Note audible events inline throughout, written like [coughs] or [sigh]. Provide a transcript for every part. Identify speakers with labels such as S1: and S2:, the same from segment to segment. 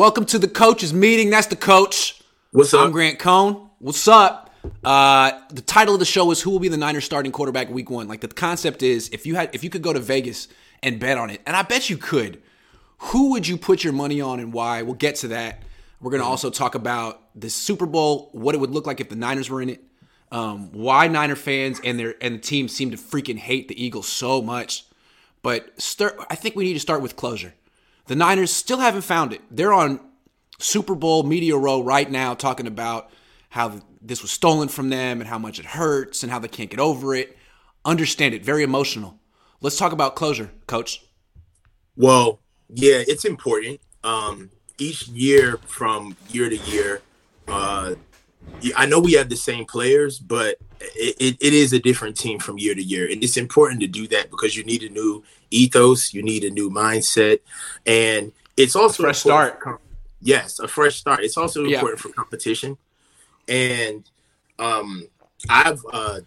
S1: Welcome to the coaches meeting. That's the coach.
S2: What's up?
S1: I'm Grant Cohn. What's up? Uh, the title of the show is "Who will be the Niners starting quarterback week one?" Like the concept is, if you had, if you could go to Vegas and bet on it, and I bet you could, who would you put your money on and why? We'll get to that. We're gonna also talk about the Super Bowl, what it would look like if the Niners were in it, um, why Niner fans and their and the team seem to freaking hate the Eagles so much. But start, I think we need to start with closure. The Niners still haven't found it. They're on Super Bowl media row right now talking about how this was stolen from them and how much it hurts and how they can't get over it. Understand it. Very emotional. Let's talk about closure, coach.
S2: Well, yeah, it's important. Um, each year from year to year, uh, I know we have the same players, but it, it, it is a different team from year to year. And it's important to do that because you need a new ethos, you need a new mindset, and it's also
S1: a fresh start.
S2: Yes, a fresh start. It's also yeah. important for competition. And um, I've uh,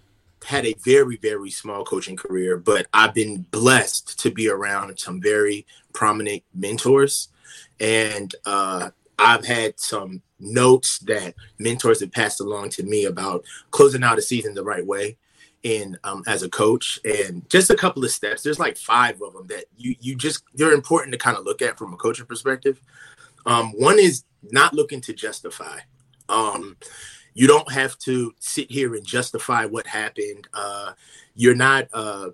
S2: had a very, very small coaching career, but I've been blessed to be around some very prominent mentors. And uh, I've had some notes that mentors have passed along to me about closing out a season the right way in um, as a coach and just a couple of steps. There's like five of them that you you just they're important to kind of look at from a coaching perspective. Um, one is not looking to justify. Um, you don't have to sit here and justify what happened. Uh, you're not uh,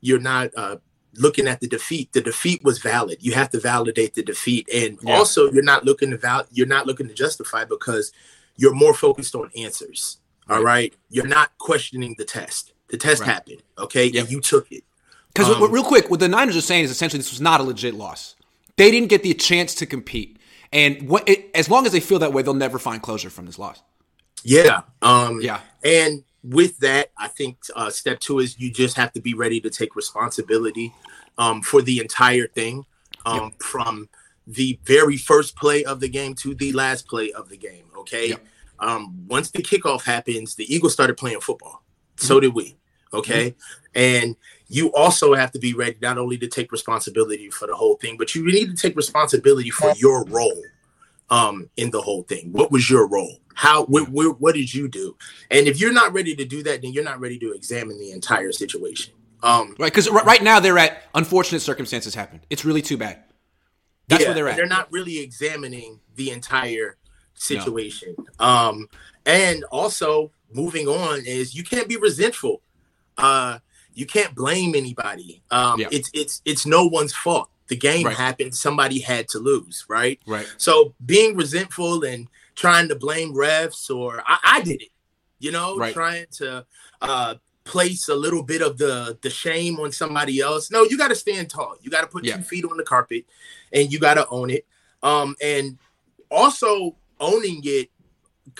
S2: you're not uh, looking at the defeat. The defeat was valid. You have to validate the defeat. And yeah. also you're not looking to val- you're not looking to justify because you're more focused on answers all right, you're not questioning the test the test right. happened okay yep. and you took it
S1: because um, real quick what the niners are saying is essentially this was not a legit loss they didn't get the chance to compete and what, it, as long as they feel that way they'll never find closure from this loss
S2: yeah um yeah and with that, I think uh, step two is you just have to be ready to take responsibility um, for the entire thing, um, yep. from the very first play of the game to the last play of the game. Okay. Yep. Um, once the kickoff happens, the Eagles started playing football. Mm-hmm. So did we. Okay. Mm-hmm. And you also have to be ready not only to take responsibility for the whole thing, but you need to take responsibility for your role um, in the whole thing. What was your role? How? Wh- wh- what did you do? And if you're not ready to do that, then you're not ready to examine the entire situation. Um,
S1: right, because right now they're at unfortunate circumstances happened. It's really too bad. That's yeah, where they're at.
S2: They're not really examining the entire situation. Um, and also moving on is you can't be resentful. Uh, you can't blame anybody. Um, yeah. It's it's it's no one's fault. The game right. happened. Somebody had to lose, right?
S1: Right.
S2: So being resentful and trying to blame refs or I, I did it, you know, right. trying to uh, place a little bit of the the shame on somebody else. No, you got to stand tall. You got to put yeah. two feet on the carpet, and you got to own it. Um, and also owning it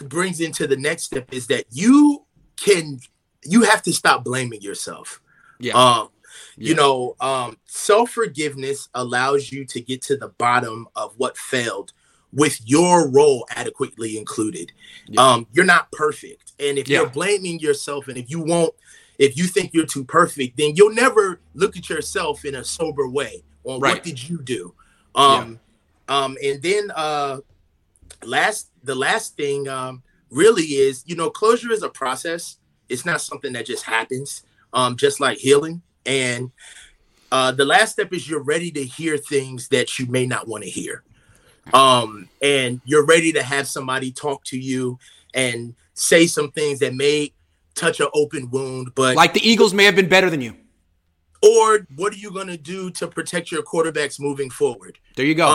S2: brings into the next step is that you can you have to stop blaming yourself.
S1: Yeah. Um,
S2: yeah. You know, um, self forgiveness allows you to get to the bottom of what failed with your role adequately included. Yeah. Um, you're not perfect. And if yeah. you're blaming yourself and if you won't, if you think you're too perfect, then you'll never look at yourself in a sober way on right. what did you do. Um, um, and then uh, last the last thing um, really is, you know, closure is a process. It's not something that just happens. Um, just like healing. And uh, the last step is you're ready to hear things that you may not want to hear um, and you're ready to have somebody talk to you and say some things that may touch an open wound, but
S1: like the Eagles may have been better than you.
S2: Or what are you going to do to protect your quarterbacks moving forward?
S1: There you go.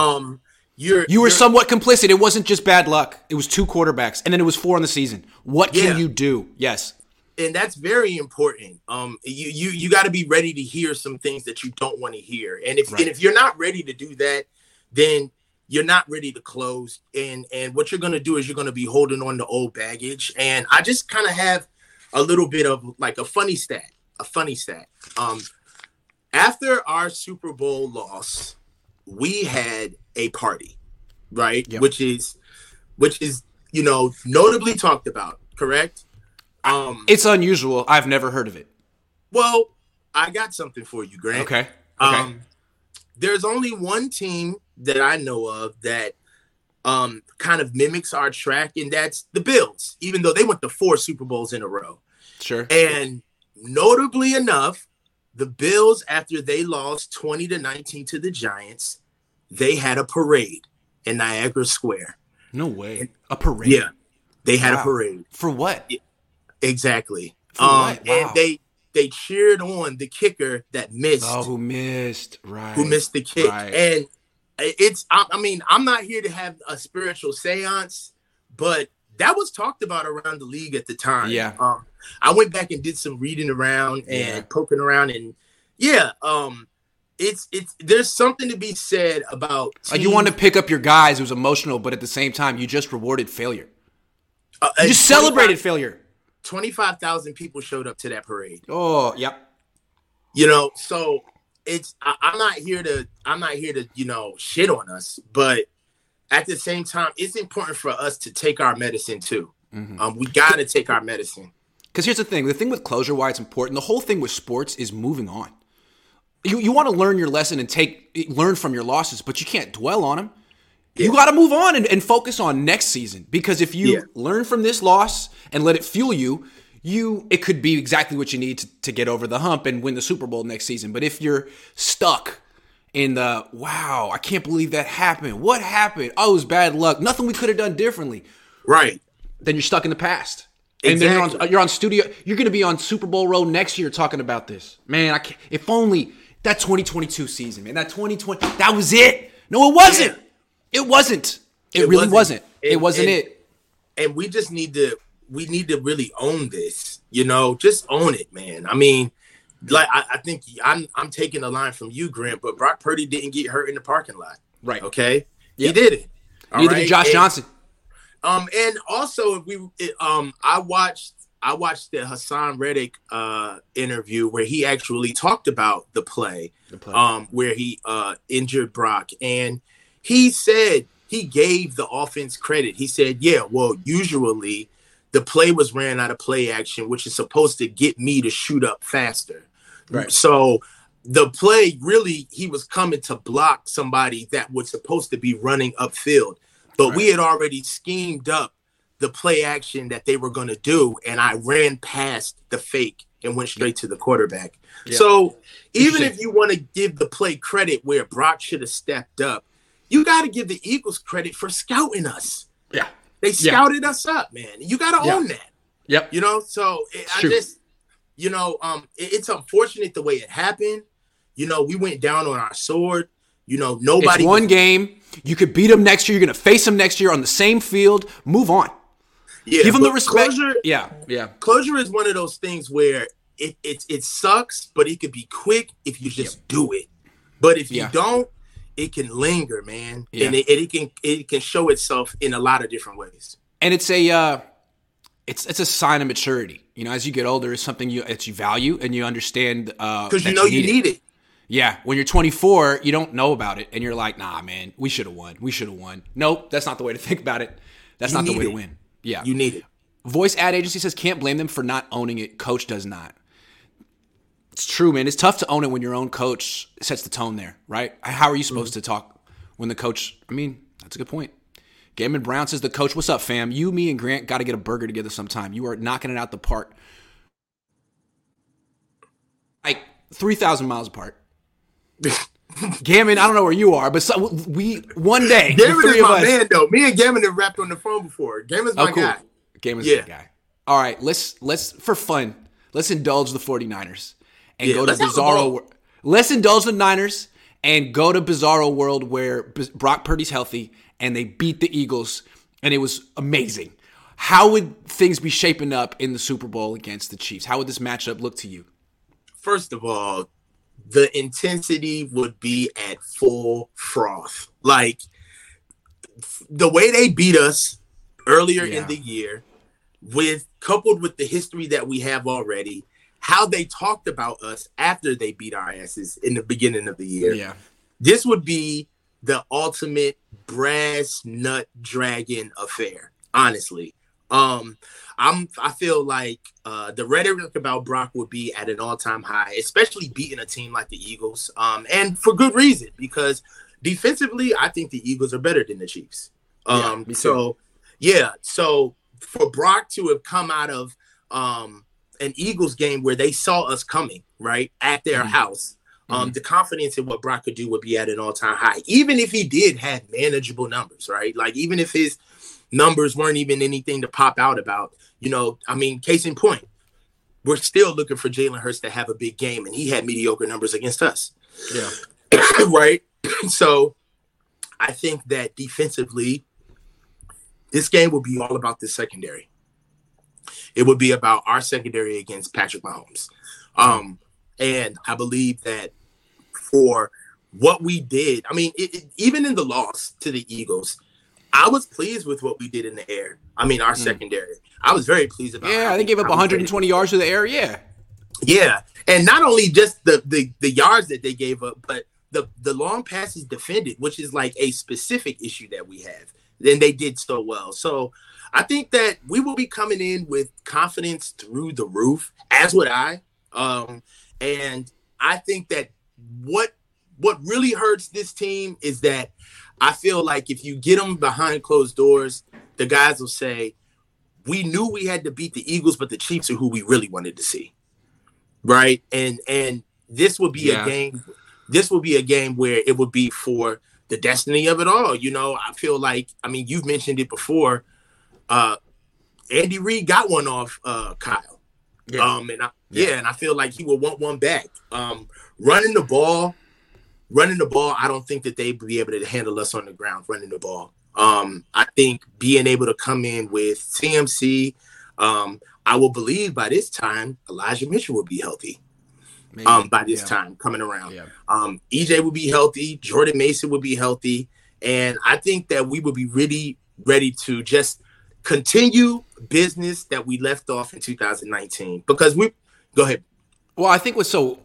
S2: You're
S1: you were somewhat complicit. It wasn't just bad luck. It was two quarterbacks, and then it was four in the season. What can yeah. you do? Yes,
S2: and that's very important. Um, you you you got to be ready to hear some things that you don't want to hear, and if right. and if you're not ready to do that, then you're not ready to close and and what you're going to do is you're going to be holding on to old baggage and i just kind of have a little bit of like a funny stat a funny stat um after our super bowl loss we had a party right yep. which is which is you know notably talked about correct
S1: um it's unusual i've never heard of it
S2: well i got something for you grant
S1: okay, okay.
S2: um there's only one team that I know of that um, kind of mimics our track, and that's the Bills, even though they went to four Super Bowls in a row.
S1: Sure.
S2: And notably enough, the Bills, after they lost 20 to 19 to the Giants, they had a parade in Niagara Square.
S1: No way. A parade.
S2: Yeah. They had wow. a parade.
S1: For what?
S2: Exactly. For um, what? Wow. and they they cheered on the kicker that missed.
S1: Oh, who missed? Right.
S2: Who missed the kick. Right. And it's I, I mean, I'm not here to have a spiritual séance, but that was talked about around the league at the time.
S1: Yeah.
S2: Um, I went back and did some reading around and yeah. poking around and yeah, um it's it's there's something to be said about
S1: teams. like you want to pick up your guys it was emotional but at the same time you just rewarded failure. Uh, you just celebrated failure.
S2: 25,000 people showed up to that parade.
S1: Oh yep.
S2: You know so it's I, i'm not here to i'm not here to you know shit on us but at the same time it's important for us to take our medicine too. Mm-hmm. um, we got to take our medicine.
S1: Because here's the thing the thing with closure why it's important the whole thing with sports is moving on you, you want to learn your lesson and take learn from your losses, but you can't dwell on them. Yeah. You got to move on and, and, focus on next season because if you yeah. learn from this loss and let it fuel you, you it could be exactly what you need to, to get over the hump and win the Super Bowl next season. But if you're stuck in the wow, I can't believe that happened. What happened? Oh, it was bad luck. Nothing we could have done differently.
S2: Right.
S1: Then you're stuck in the past. Exactly. And then you're on, you're on studio. You're going to be on Super Bowl row next year talking about this. Man, I can't, if only that 2022 season, man. That 2020, that was it. No, it wasn't. Yeah. It wasn't. It, it really wasn't. wasn't. it wasn't
S2: and,
S1: it.
S2: And we just need to we need to really own this. You know, just own it, man. I mean, like I, I think I'm I'm taking a line from you, Grant, but Brock Purdy didn't get hurt in the parking lot.
S1: Right.
S2: Okay. He did it.
S1: Neither right? did Josh and, Johnson.
S2: Um, and also if we it, um I watched I watched the Haason Reddick uh, interview where he actually talked about the play, the play. Um, where he uh, injured Brock, and he said he gave the offense credit. He said, "Yeah, well, usually the play was ran out of play action, which is supposed to get me to shoot up faster. Right. So the play really he was coming to block somebody that was supposed to be running upfield, but right. we had already schemed up the play action that they were going to do, and I ran past the fake and went straight to the quarterback. Yeah. So even if you want to give the play credit where Brock should have stepped up, you got to give the Eagles credit for scouting us.
S1: Yeah,
S2: they scouted yeah. us up, man. You got to yeah. own that.
S1: Yep.
S2: You know, so it, I just, you know, um, it, it's unfortunate the way it happened. You know, we went down on our sword. You know, nobody.
S1: It's one game. You could beat them next year. You're going to face them next year on the same field. Move on. Yeah, give them the respect. Closure, yeah, yeah.
S2: Closure is one of those things where it it, it sucks, but it could be quick if you just do it. But if you yeah. don't, it can linger, man, yeah. and it, it, can it can show itself in a lot of different ways.
S1: And it's a uh, it's it's a sign of maturity. You know, as you get older, it's something you that you value and you understand
S2: because uh, you know you need, need it. it.
S1: Yeah, when you're 24, you don't know about it, and you're like, "Nah, man, we should have won. We should have won." Nope, that's not the way to think about it. That's you not the way it. to win. Yeah.
S2: You need it.
S1: Voice ad agency says can't blame them for not owning it. Coach does not. It's true, man. It's tough to own it when your own coach sets the tone there, right? How are you supposed mm-hmm. to talk when the coach? I mean, that's a good point. Gammon Brown says the coach, "What's up, fam? You, me, and Grant got to get a burger together sometime. You are knocking it out the park, like three thousand miles apart." [laughs] Gammon, I don't know where you are, but so, we one day.
S2: Gammon is my us, man, though. Me and Gammon have rapped on the phone before. Gammon's oh, my oh, cool. guy.
S1: Gammon's yeah. guy. All right, let's let's for fun, let's indulge the 49ers and yeah, go to Bizarro. World. Let's indulge the Niners and go to Bizarro World where Brock Purdy's healthy and they beat the Eagles, and it was amazing. How would things be shaping up in the Super Bowl against the Chiefs? How would this matchup look to you?
S2: First of all, the intensity would be at full froth. Like the way they beat us earlier yeah. in the year, with coupled with the history that we have already, how they talked about us after they beat our asses in the beginning of the year.
S1: Yeah.
S2: This would be the ultimate brass nut dragon affair, honestly. Um, I'm I feel like uh, the rhetoric about Brock would be at an all time high, especially beating a team like the Eagles, um, and for good reason because defensively, I think the Eagles are better than the Chiefs. Um, yeah, so yeah, so for Brock to have come out of um, an Eagles game where they saw us coming, right, at their mm-hmm. house, um, mm-hmm. the confidence in what Brock could do would be at an all time high. Even if he did have manageable numbers, right? Like even if his numbers weren't even anything to pop out about, you know, I mean, case in point, we're still looking for Jalen Hurts to have a big game, and he had mediocre numbers against us.
S1: Yeah. [coughs]
S2: right. [clears throat] so I think that defensively, this game will be all about the secondary. It would be about our secondary against Patrick Mahomes. Um, and I believe that for what we did, I mean, it, it, even in the loss to the Eagles, I was pleased with what we did in the air. I mean, our mm. secondary. I was very pleased about.
S1: Yeah, I think gave up 120 yards to the air. Yeah,
S2: yeah, and not only just the, the the yards that they gave up, but the the long passes defended, which is like a specific issue that we have. Then they did so well. So I think that we will be coming in with confidence through the roof, as would I. Um, and I think that what what really hurts this team is that I feel like if you get them behind closed doors, the guys will say, "We knew we had to beat the Eagles, but the Chiefs are who we really wanted to see." Right? And and this would be yeah. a game this will be a game where it would be for the destiny of it all. You know, I feel like I mean you've mentioned it before. Uh Andy Reid got one off uh Kyle. Yeah. Um and I, yeah. yeah, and I feel like he will want one back. Um running the ball, running the ball, I don't think that they'd be able to handle us on the ground running the ball. Um, I think being able to come in with CMC, um, I will believe by this time Elijah Mitchell will be healthy. Um, by this yeah. time coming around, yeah. um, EJ will be healthy, Jordan Mason will be healthy, and I think that we will be really ready to just continue business that we left off in 2019 because we go ahead.
S1: Well, I think what's so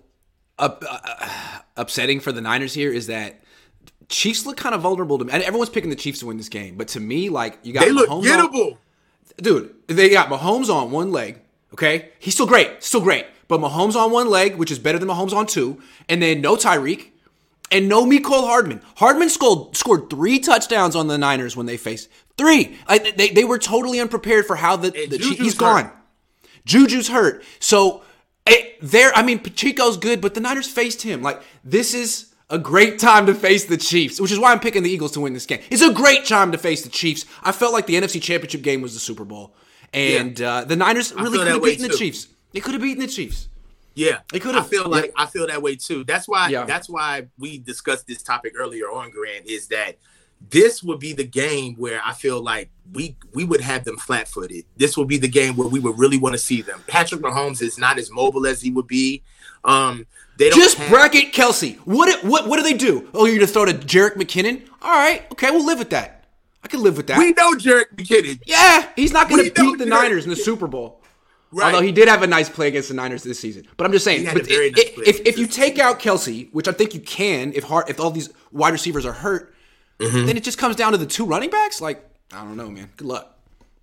S1: uh, uh, upsetting for the Niners here is that Chiefs look kind of vulnerable to me. And everyone's picking the Chiefs to win this game, but to me, like you got
S2: they look Mahomes gettable. On,
S1: dude, they got Mahomes on one leg. Okay, he's still great, still great, but Mahomes on one leg, which is better than Mahomes on two, and then no Tyreek. And no Mecole Hardman. Hardman scored, scored three touchdowns on the Niners when they faced three. I, they, they were totally unprepared for how the, the he's gone. Juju's hurt. So it, there, I mean, Pacheco's good, but the Niners faced him. Like this is a great time to face the Chiefs, which is why I'm picking the Eagles to win this game. It's a great time to face the Chiefs. I felt like the NFC Championship game was the Super Bowl, and yeah. uh, the Niners really could have beaten the Chiefs. They could have beaten the Chiefs.
S2: Yeah, they could have. I feel like yeah. I feel that way too. That's why. Yeah. That's why we discussed this topic earlier on, Grant. Is that this would be the game where I feel like we we would have them flat footed. This would be the game where we would really want to see them. Patrick Mahomes is not as mobile as he would be. Um,
S1: they don't just have- bracket Kelce. What what what do they do? Oh, you're gonna throw to Jerick McKinnon? All right, okay, we'll live with that. I can live with that.
S2: We know Jerick McKinnon.
S1: Yeah, he's not gonna beat the Jerick Niners in the Super Bowl. Right. Although he did have a nice play against the Niners this season, but I'm just saying, but nice if, if you take out Kelce, which I think you can, if hard, if all these wide receivers are hurt, mm-hmm. then it just comes down to the two running backs. Like I don't know, man. Good luck.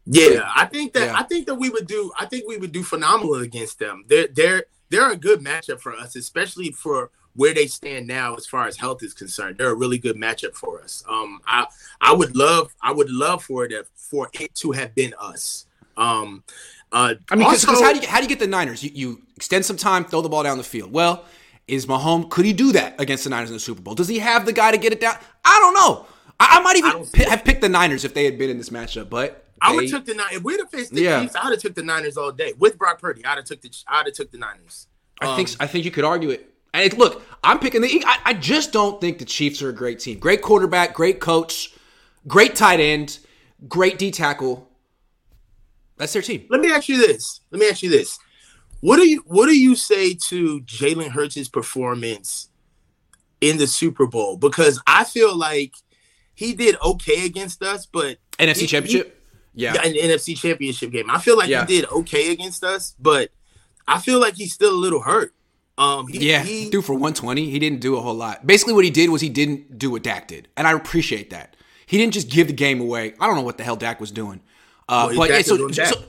S2: Yeah, I think that yeah. I think that we would do. I think we would do phenomenal against them. They're they're they're a good matchup for us, especially for where they stand now as far as health is concerned. They're a really good matchup for us. Um, I I would love I would love for it for it to have been us. Um, uh,
S1: I mean, because how do you how do you get the Niners? You, you extend some time, throw the ball down the field. Well, is Mahomes could he do that against the Niners in the Super Bowl? Does he have the guy to get it down? I don't know. I, I might even I p- have picked the Niners if they had been in this matchup, but
S2: I would have took the Niners. If we'd have faced the yeah. Chiefs, I'd have took the Niners all day with Brock Purdy. I'd have took the I'd have took the Niners.
S1: Um, I think I think you could argue it. And look, I'm picking the. I, I just don't think the Chiefs are a great team. Great quarterback, great coach, great tight end, great D tackle. That's their team.
S2: Let me ask you this. Let me ask you this. What do you what do you say to Jalen Hurts' performance in the Super Bowl? Because I feel like he did okay against us, but
S1: NFC he, Championship.
S2: He, yeah, an NFC Championship game. I feel like yeah. he did okay against us, but I feel like he's still a little hurt. Um,
S1: he, yeah, he threw for 120. He didn't do a whole lot. Basically, what he did was he didn't do what Dak did, and I appreciate that. He didn't just give the game away. I don't know what the hell Dak was doing, uh, well, but yeah, so, so,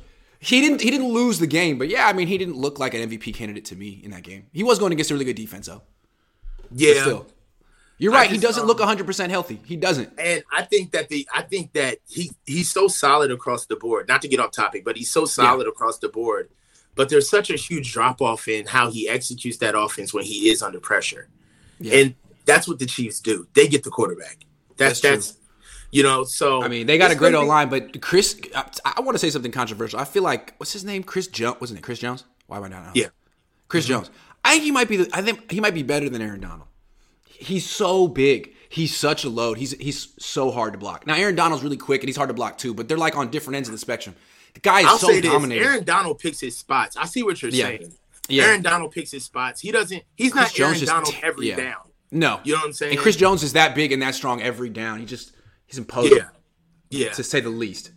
S1: he didn't he didn't lose the game. But yeah, I mean, he didn't look like an MVP candidate to me in that game. He was going against a really good defense, though.
S2: Yeah, Still,
S1: You're right. Just, he doesn't um, look 100 percent healthy. He doesn't.
S2: And I think that the I think that he he's so solid across the board. Not to get off topic, but he's so solid yeah. across the board. But there's such a huge drop off in how he executes that offense when he is under pressure, yeah. and that's what the Chiefs do. They get the quarterback. That's that's, that's you know. So
S1: I mean, they got a great old line, but Chris, I, I, want to say something controversial. I feel like what's his name? Chris Jones, wasn't it? Chris Jones. Why am I not? Know?
S2: Yeah,
S1: Chris mm-hmm. Jones. I think he might be. The, I think he might be better than Aaron Donald. He's so big. He's such a load. He's he's so hard to block. Now Aaron Donald's really quick and he's hard to block too, but they're like on different ends of the spectrum. The guy is I'll so dominating.
S2: Aaron Donald picks his spots. I see what you're yeah. saying. Yeah. Aaron Donald picks his spots. He doesn't. He's Chris not Jones Aaron Donald every yeah. down.
S1: No,
S2: you know what I'm saying.
S1: And Chris Jones is that big and that strong every down. He just he's imposing. Yeah, yeah, to say the least.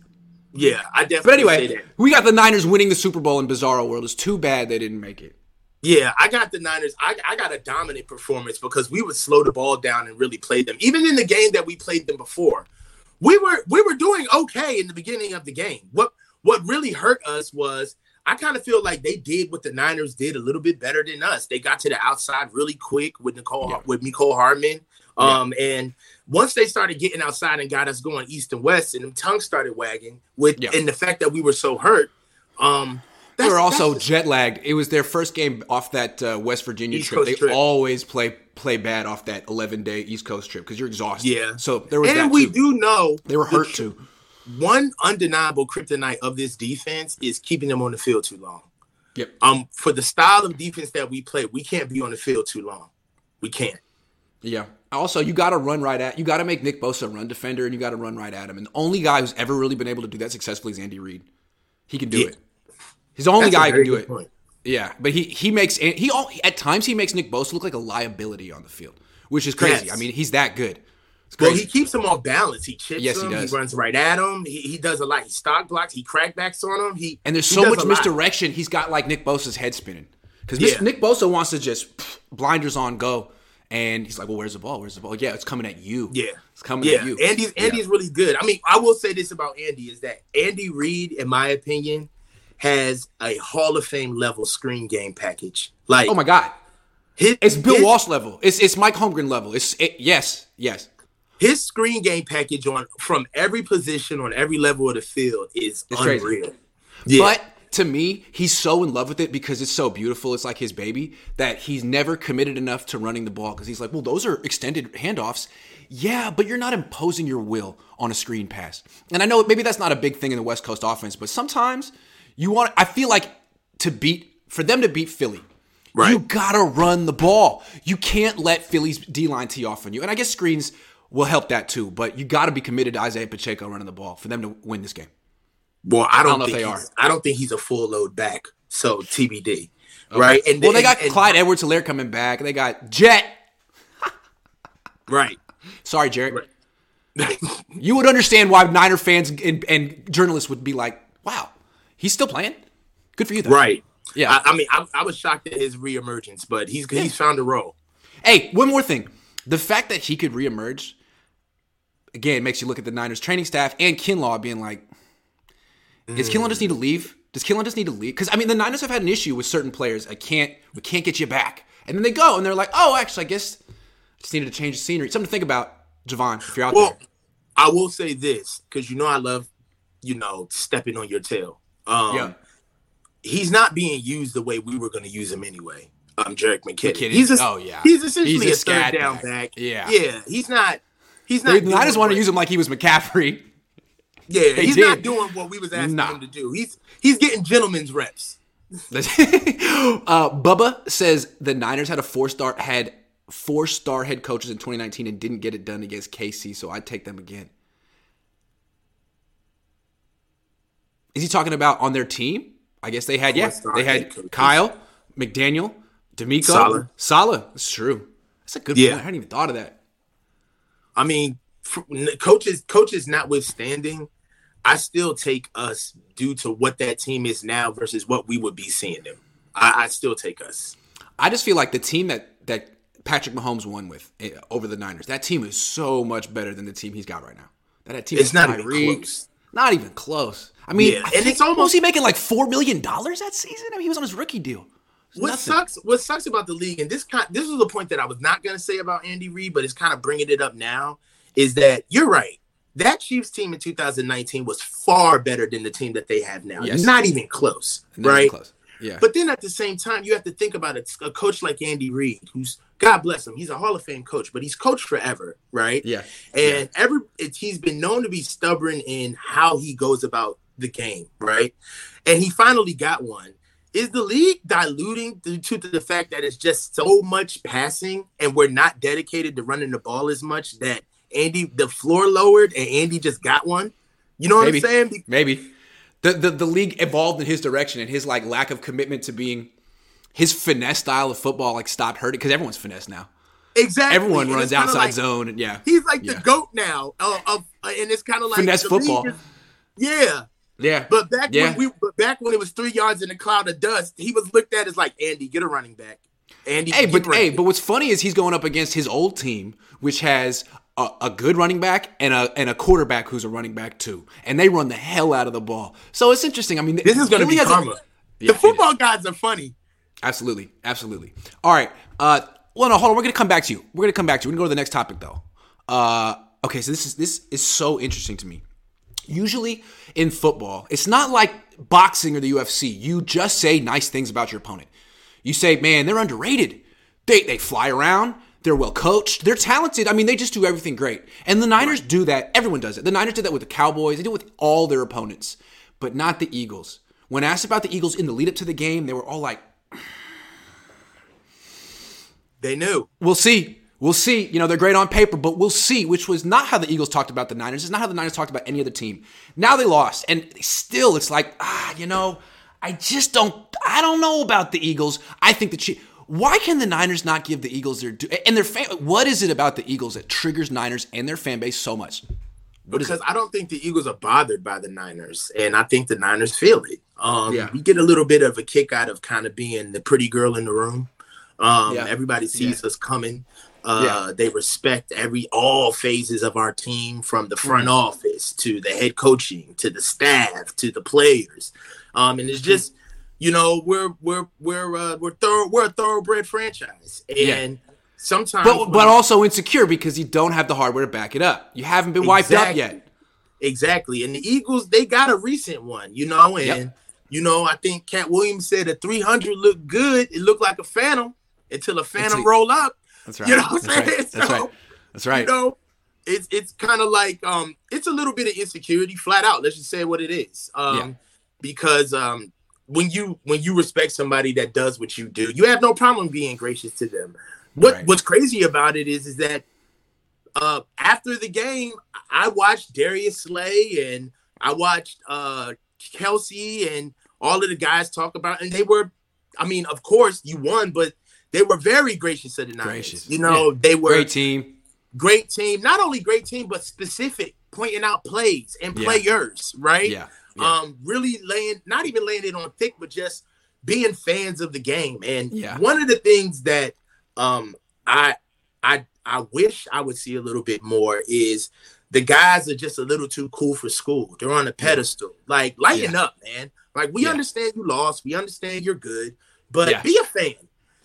S2: Yeah, I definitely.
S1: But anyway, we got the Niners winning the Super Bowl in Bizarro World. It's too bad they didn't make it.
S2: Yeah, I got the Niners. I, I got a dominant performance because we would slow the ball down and really play them. Even in the game that we played them before, we were we were doing okay in the beginning of the game. What what really hurt us was I kind of feel like they did what the Niners did a little bit better than us. They got to the outside really quick with Mecole yeah. with Mecole Hardman. Um, yeah. and once they started getting outside and got us going east and west, and them tongues started wagging with yeah. and the fact that we were so hurt, um,
S1: they were also jet lagged. It was their first game off that uh, West Virginia trip. They trip. always play play bad off that 11 day East Coast trip because you're exhausted.
S2: Yeah.
S1: So there was
S2: and we
S1: too.
S2: do know
S1: they were hurt too.
S2: One undeniable kryptonite of this defense is keeping them on the field too long.
S1: Yep.
S2: Um, for the style of defense that we play, we can't be on the field too long. We can't.
S1: Yeah. Also, you got to run right at. You got to make Nick Bosa a run defender, and you got to run right at him. And the only guy who's ever really been able to do that successfully is Andy Reid. He can do yeah. it. He's the only That's guy who can do it. Point. Yeah, but he he makes he all at times he makes Nick Bosa look like a liability on the field, which is crazy. Yes. I mean, he's that good.
S2: Well, he keeps him off balance. He chips yes, him. He, does. he runs right at him. He, he does a lot. He stalk blocks. He crackbacks on him. He
S1: and there's so much misdirection. He's got like Nick Bosa's head spinning because yeah. Nick Bosa wants to just pff, blinders on go, and he's like, "Well, where's the ball? Where's the ball? Yeah, it's coming at you.
S2: Yeah,
S1: it's coming
S2: yeah.
S1: at you."
S2: Andy's Andy's yeah. really good. I mean, I will say this about Andy is that Andy Reid, in my opinion, has a Hall of Fame level screen game package. Like,
S1: oh my god, his, it's Bill his, Walsh level. It's it's Mike Holmgren level. It's it, yes, yes.
S2: His screen game package on from every position on every level of the field is it's unreal.
S1: Yeah. But to me, he's so in love with it because it's so beautiful. It's like his baby that he's never committed enough to running the ball because he's like, well, those are extended handoffs. Yeah, but you're not imposing your will on a screen pass. And I know maybe that's not a big thing in the West Coast offense, but sometimes you want, I feel like to beat, for them to beat Philly, right. you gotta run the ball. You can't let Philly's D line tee off on you. And I guess screens will help that too, but you gotta be committed to Isaiah Pacheco running the ball for them to win this game.
S2: Well, I don't, I don't know if they are. I don't think he's a full load back. So TBD. Okay. Right.
S1: And well, they got and, Clyde Edwards Helaire coming back. They got Jet. [laughs]
S2: right.
S1: Sorry, Jared. Right. [laughs] you would understand why Niner fans and, and journalists would be like, wow, He's still playing. Good for you, though.
S2: Right. Yeah. I, I mean, I, I, was shocked at his reemergence, but he's yeah. he's found a role.
S1: Hey, one more thing: the fact that he could reemerge again makes you look at the Niners training staff and Kinlaw being like, mm. "Is Kinlaw just need to leave? Does Kinlaw just need to leave?" Because I mean, the Niners have had an issue with certain players. I can't, we can't get you back, and then they go and they're like, "Oh, actually, I guess I just needed to change the scenery." Something to think about, Javon, if you're out well, there.
S2: I will say this because you know I love, you know, stepping on your tail. Um, yeah. He's not being used the way we were going to use him anyway. Um, Jerick McKinnon. McKinnon. He's a, oh yeah. He's essentially he's a, a third down back. back. Yeah. Yeah. He's not. He's not.
S1: I just want to use him like he was McCaffrey.
S2: Yeah, they he's did. not doing what we was asking nah. him to do. He's he's getting gentlemen's reps. [laughs]
S1: uh, Bubba says the Niners had a four star had four star head coaches in 2019 and didn't get it done against KC, so I'd take them again. Is he talking about on their team? I guess they had, yeah, they had Kyle, McDaniel, DeMeco, Saleh. Saleh. That's true. That's a good yeah. point. I hadn't even thought of that.
S2: I mean, coaches, coaches notwithstanding, I still take us due to what that team is now versus what we would be seeing them. I, I still take us.
S1: I just feel like the team that that Patrick Mahomes won with eh, over the Niners, that team is so much better than the team he's got right now. That, that team
S2: it's not even close.
S1: Not even close. I mean, yeah. and it's almost was he making like four million dollars that season? I mean, he was on his rookie deal.
S2: what nothing. sucks what sucks about the league, and this kind this was a point that I was not gonna say about Andy Reid, but it's kind of bringing it up now, is that you're right. That Chiefs team in 2019 was far better than the team that they have now. Yes. Not even close, not right? Even close.
S1: Yeah.
S2: But then at the same time, you have to think about it. A coach like Andy Reid, who's God bless him, he's a Hall of Fame coach, but he's coached forever, right?
S1: Yeah.
S2: And yeah. every he's been known to be stubborn in how he goes about the game, right? And he finally got one. Is the league diluting due to the fact that it's just so much passing and we're not dedicated to running the ball as much that Andy the floor lowered and Andy just got one? You know what
S1: Maybe.
S2: I'm saying?
S1: Maybe the, the the league evolved in his direction and his like lack of commitment to being his finesse style of football like stopped hurting because everyone's finesse now.
S2: Exactly.
S1: Everyone runs outside like, zone and yeah.
S2: He's like
S1: yeah.
S2: the goat now of, of uh, and it's kind of like
S1: finesse football.
S2: Yeah.
S1: Yeah.
S2: But back
S1: yeah.
S2: when we but back when it was three yards in a cloud of dust, he was looked at as like Andy, get a running back. Andy,
S1: hey, but hey, but what's funny is he's going up against his old team, which has a, a, good running back and a and a quarterback who's a running back too, and they run the hell out of the ball. So it's interesting. I mean,
S2: this is going to be karma. A, yeah, the football gods are funny.
S1: Absolutely, absolutely. All right. Uh, well, no, hold on. We're going to come back to you. We're going to come back to you. We're going to go to the next topic though. Uh, okay, so this is this is so interesting to me. Usually in football, it's not like boxing or the UFC. You just say nice things about your opponent. You say, "Man, they're underrated. They they fly around." They're well coached. They're talented. I mean, they just do everything great. And the Niners do that. Everyone does it. The Niners did that with the Cowboys. They do it with all their opponents, but not the Eagles. When asked about the Eagles in the lead up to the game, they were all like,
S2: they knew.
S1: We'll see. We'll see. You know, they're great on paper, but we'll see, which was not how the Eagles talked about the Niners. It's not how the Niners talked about any other team. Now they lost, and still it's like, ah, you know, I just don't, I don't know about the Eagles. I think the Chiefs. Why can the Niners not give the Eagles their due? And their fan, what is it about the Eagles that triggers Niners and their fan base so much?
S2: What because I don't think the Eagles are bothered by the Niners, and I think the Niners feel it. Um, yeah. We get a little bit of a kick out of kind of being the pretty girl in the room. Um, yeah. Everybody sees yeah. us coming. Uh, yeah. They respect every all phases of our team, from the front mm-hmm. office to the head coaching to the staff to the players. Um, and it's just you know, we're we're we're uh, we're thorough we're a thoroughbred franchise, and yeah. sometimes,
S1: but but also insecure because you don't have the hardware to back it up. You haven't been wiped exactly. up yet.
S2: Exactly, and the Eagles they got a recent one, you know, and yep. you know I think Katt Williams said a 300 looked good. It looked like a phantom until a phantom roll up.
S1: That's right. You know what I'm saying? Right. [laughs] That's so, right. That's right.
S2: You know, it's it's kind of like um it's a little bit of insecurity, flat out. Let's just say what it is. Um, yeah. because um when you when you respect somebody that does what you do, you have no problem being gracious to them. What right. what's crazy about it is is that uh, after the game, I watched Darius Slay and I watched uh, Kelce and all of the guys talk about, and they were, I mean, of course you won, but they were very gracious to the Niners. Gracious. You know, yeah. they were
S1: great team,
S2: great team. Not only great team, but specific, pointing out plays and players. Yeah. Right?
S1: Yeah.
S2: Yeah. Um, really laying, not even laying it on thick, but just being fans of the game. And
S1: yeah.
S2: one of the things that um I I I wish I would see a little bit more is the guys are just a little too cool for school. They're on a pedestal. Like lighten yeah. up, man. Like we yeah. understand you lost, we understand you're good, but yeah. be a fan.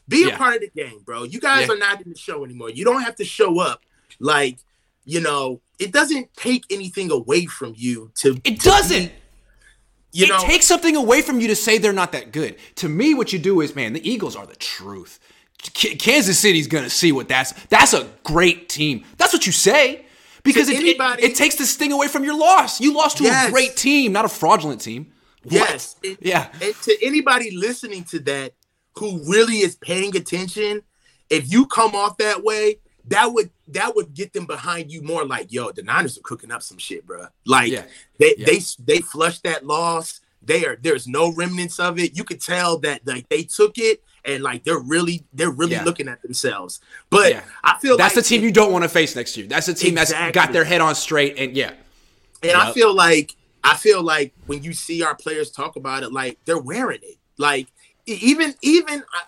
S2: Be a part of the game, bro. You guys are not in the show anymore. You don't have to show up like, you know, it doesn't take anything away from you to
S1: It to doesn't. Be, you it know, takes something away from you to say they're not that good. To me, what you do is, man, the Eagles are the truth. K- Kansas City's gonna see what that's. That's a great team. That's what you say because it, anybody, it, it, takes the sting away from your loss. You lost to yes. a great team, not a fraudulent team. What?
S2: Yes.
S1: It, yeah.
S2: And to anybody listening to that who really is paying attention, if you come off that way, that would that would get them behind you more like yo the niners are cooking up some shit bro like yeah. they yeah. they they flushed that loss they are there's no remnants of it you could tell that like they took it and like they're really they're really yeah. looking at themselves but i feel
S1: that's like the team you don't want to face next year that's the team exactly. that's got their head on straight and yeah
S2: and yep. i feel like i feel like when you see our players talk about it like they're wearing it like even even I,